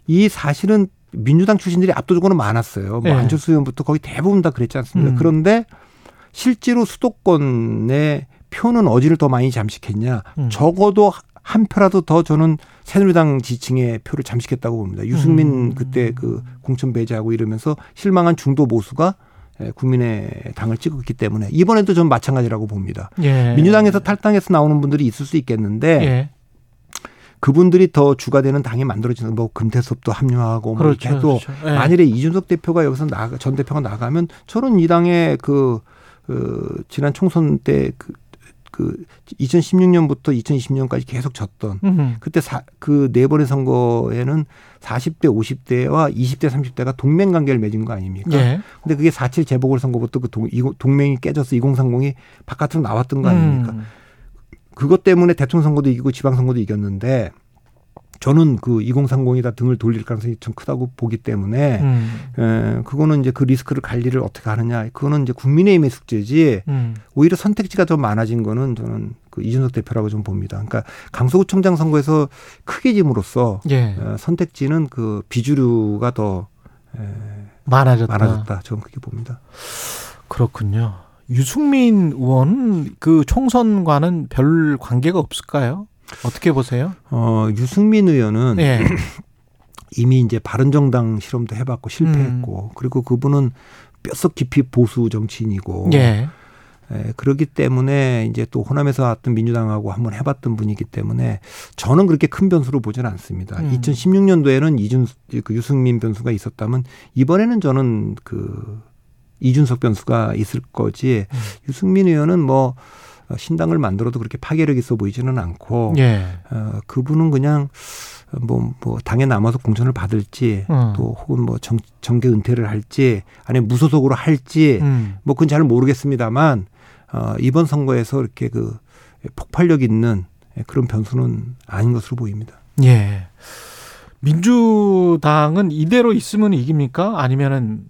이 사실은 민주당 출신들이 압도적으로 많았어요. 뭐 네. 안철수 의원부터 거의 대부분 다 그랬지 않습니까? 음. 그런데 실제로 수도권의 표는 어디를 더 많이 잠식했냐? 음. 적어도 한 표라도 더 저는 새누리당 지층의 표를 잠식했다고 봅니다. 유승민 음. 그때 그 공천 배제하고 이러면서 실망한 중도 보수가 예, 국민의 당을 찍었기 때문에 이번에도 전 마찬가지라고 봅니다. 예. 민주당에서 탈당해서 나오는 분들이 있을 수 있겠는데 예. 그분들이 더 주가 되는 당이 만들어지는 뭐 금태섭도 합류하고 뭐 이렇게 해도 그렇죠. 예. 만일에 이준석 대표가 여기서 나가 전 대표가 나가면 저는 이 당의 그, 그 지난 총선 때그 그 2016년부터 2020년까지 계속 졌던 음. 그때 그 네 번의 선거에는 40대 50대와 20대 30대가 동맹 관계를 맺은 거 아닙니까? 예. 근데 그게 4.7 재보궐 선거부터 그 동, 동맹이 깨져서 2030이 바깥으로 나왔던 거 아닙니까? 음. 그것 때문에 대통령 선거도 이기고 지방 선거도 이겼는데 저는 그 2030이 다 등을 돌릴 가능성이 좀 크다고 보기 때문에 음. 에, 그거는 이제 그 리스크를 관리를 어떻게 하느냐 그거는 이제 국민의힘의 숙제지 음. 오히려 선택지가 더 많아진 거는 저는 그 이준석 대표라고 좀 봅니다. 그러니까 강서구청장 선거에서 크게 짐으로써 예. 어, 선택지는 그 비주류가 더 에, 많아졌다. 많아졌다. 저는 그렇게 봅니다. 그렇군요. 유승민 의원은 그 총선과는 별 관계가 없을까요? 어떻게 보세요? 어, 유승민 의원은 예. 이미 이제 바른정당 실험도 해봤고 실패했고 음. 그리고 그분은 뼛속 깊이 보수 정치인이고 예. 예, 그렇기 때문에 이제 또 호남에서 왔던 민주당하고 한번 해봤던 분이기 때문에 저는 그렇게 큰 변수로 보지는 않습니다. 음. 2016년도에는 이준 그 유승민 변수가 있었다면 이번에는 저는 그 이준석 변수가 있을 거지 음. 유승민 의원은 뭐 신당을 만들어도 그렇게 파괴력 있어 보이지는 않고 예. 어, 그분은 그냥 뭐, 뭐, 당에 남아서 공천을 받을지 음. 또 혹은 뭐 정, 정계 은퇴를 할지 아니면 무소속으로 할지 음. 뭐 그건 잘 모르겠습니다만 어, 이번 선거에서 이렇게 그 폭발력 있는 그런 변수는 아닌 것으로 보입니다. 예. 민주당은 이대로 있으면 이깁니까? 아니면은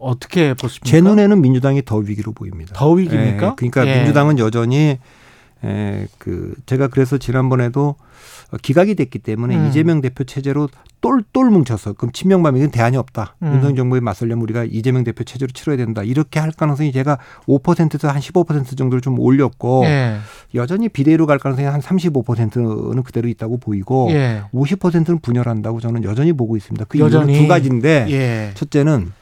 어떻게 보십니까? 제 눈에는 민주당이 더 위기로 보입니다. 더 위기입니까? 예, 그러니까 예. 민주당은 여전히 에, 그 제가 그래서 지난번에도 기각이 됐기 때문에 음. 이재명 대표 체제로 똘똘 뭉쳐서 그럼 친명반면 대안이 없다. 음. 윤석열 정부에 맞서려면 우리가 이재명 대표 체제로 치러야 된다. 이렇게 할 가능성이 제가 5%에서 한 15% 정도를 좀 올렸고 예. 여전히 비대위로 갈 가능성이 한 35%는 그대로 있다고 보이고 예. 50%는 분열한다고 저는 여전히 보고 있습니다. 그 여전히. 이유는 두 가지인데 예. 첫째는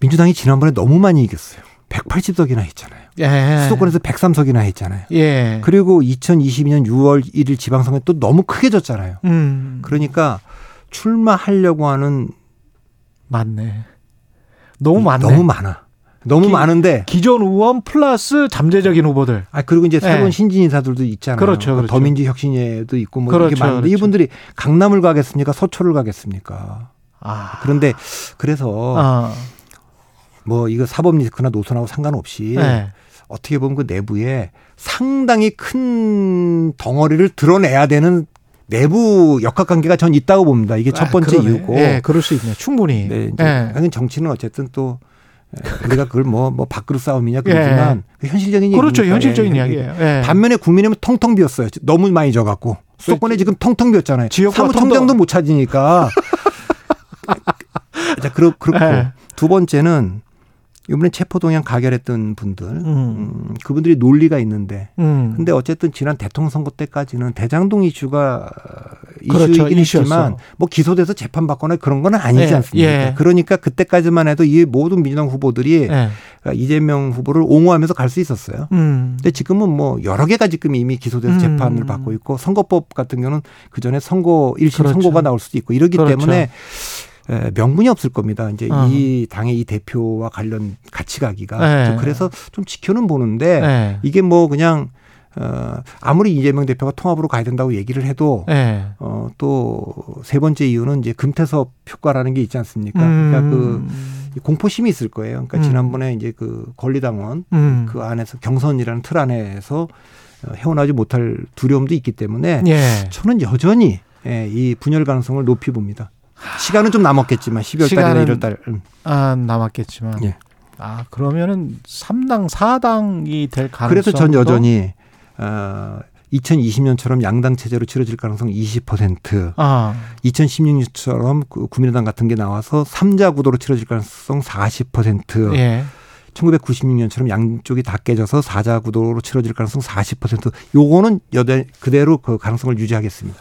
민주당이 지난번에 너무 많이 이겼어요. 180석이나 했잖아요. 예. 수도권에서 103석이나 했잖아요. 예. 그리고 2022년 6월 1일 지방선거 또 너무 크게 졌잖아요. 음. 그러니까 출마하려고 하는 맞네. 너무 이- 많네. 너무 많아. 너무 기- 많은데 기존 의원 플러스 잠재적인 후보들. 아 그리고 이제 새로운 예. 신진 인사들도 있잖아요. 그렇죠, 뭐 그렇죠. 더민주 혁신회도 있고 뭐 그렇죠, 이렇게 많은데 그렇죠. 이분들이 강남을 가겠습니까? 서초를 가겠습니까? 아. 그런데 그래서 아. 뭐 이거 사법 리스크나 노선하고 상관없이 예. 어떻게 보면 그 내부에 상당히 큰 덩어리를 드러내야 되는 내부 역학관계가 전 있다고 봅니다. 이게 첫 아, 번째 그러네. 이유고. 예, 그럴 수 있네. 충분히. 네, 이제 예. 하긴 정치는 어쨌든 또 에, 우리가 그걸 뭐, 뭐 밖으로 싸움이냐 그러지만 그 현실적인 예. 그렇죠. 현실적인 예. 이야기예요. 예. 반면에 국민의힘은 텅텅 비었어요. 너무 많이 져갖고 수도권에 지금 텅텅 비었잖아요. 사무총장도 텅텅. 못 찾으니까. 자, 그렇, 그렇고 예. 두 번째는 이번에 체포동향 가결했던 분들, 음. 음, 그분들이 논리가 있는데, 음. 근데 어쨌든 지난 대통령 선거 때까지는 대장동 이슈가 그렇죠. 이슈이긴. 했지만 뭐 기소돼서 재판받거나 그런 건 아니지 예, 않습니까? 예. 그러니까 그때까지만 해도 이 모든 민주당 후보들이 예. 이재명 후보를 옹호하면서 갈 수 있었어요. 음. 근데 지금은 뭐 여러 개가 지금 이미 기소돼서 음. 재판을 받고 있고 선거법 같은 경우는 그 전에 선거 일심 그렇죠. 선고가 나올 수도 있고 이러기 그렇죠. 때문에 에, 명분이 없을 겁니다. 이제 어. 이 당의 이 대표와 관련 같이 가기가 네. 그래서 좀 지켜는 보는데 예. 이게 뭐 그냥 어 아무리 이재명 대표가 통합으로 가야 된다고 얘기를 해도 예. 어또 세 번째 이유는 이제 금태섭 효과라는 게 있지 않습니까? 음. 그러니까 그 공포심이 있을 거예요. 그러니까 음. 지난번에 이제 그 권리당원 음. 그 안에서 경선이라는 틀 안에서 어, 헤어나지 못할 두려움도 있기 때문에 예. 저는 여전히 예, 이 분열 가능성을 높이 봅니다. 시간은 좀 남았겠지만 12월 달이나 시간은 1월 달. 음. 아, 남았겠지만. 예. 아, 그러면은 3당 4당이 될 가능성 그래서 전 여전히 어, 2020년처럼 양당 체제로 치러질 가능성 20%. 아. 2016년처럼 그 국민의당 같은 게 나와서 3자 구도로 치러질 가능성 40%. 예. 1996년처럼 양쪽이 다 깨져서 4자 구도로 치러질 가능성 40%. 요거는 여대 그대로 그 가능성을 유지하겠습니다.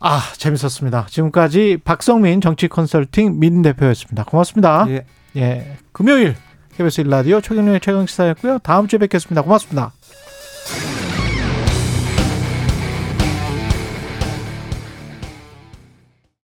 아, 재밌었습니다. 지금까지 박성민 정치 컨설팅 민 대표였습니다. 고맙습니다. 예. 예. 금요일 KBS 1라디오 최경련의 최강시사였고요. 다음 주에 뵙겠습니다. 고맙습니다.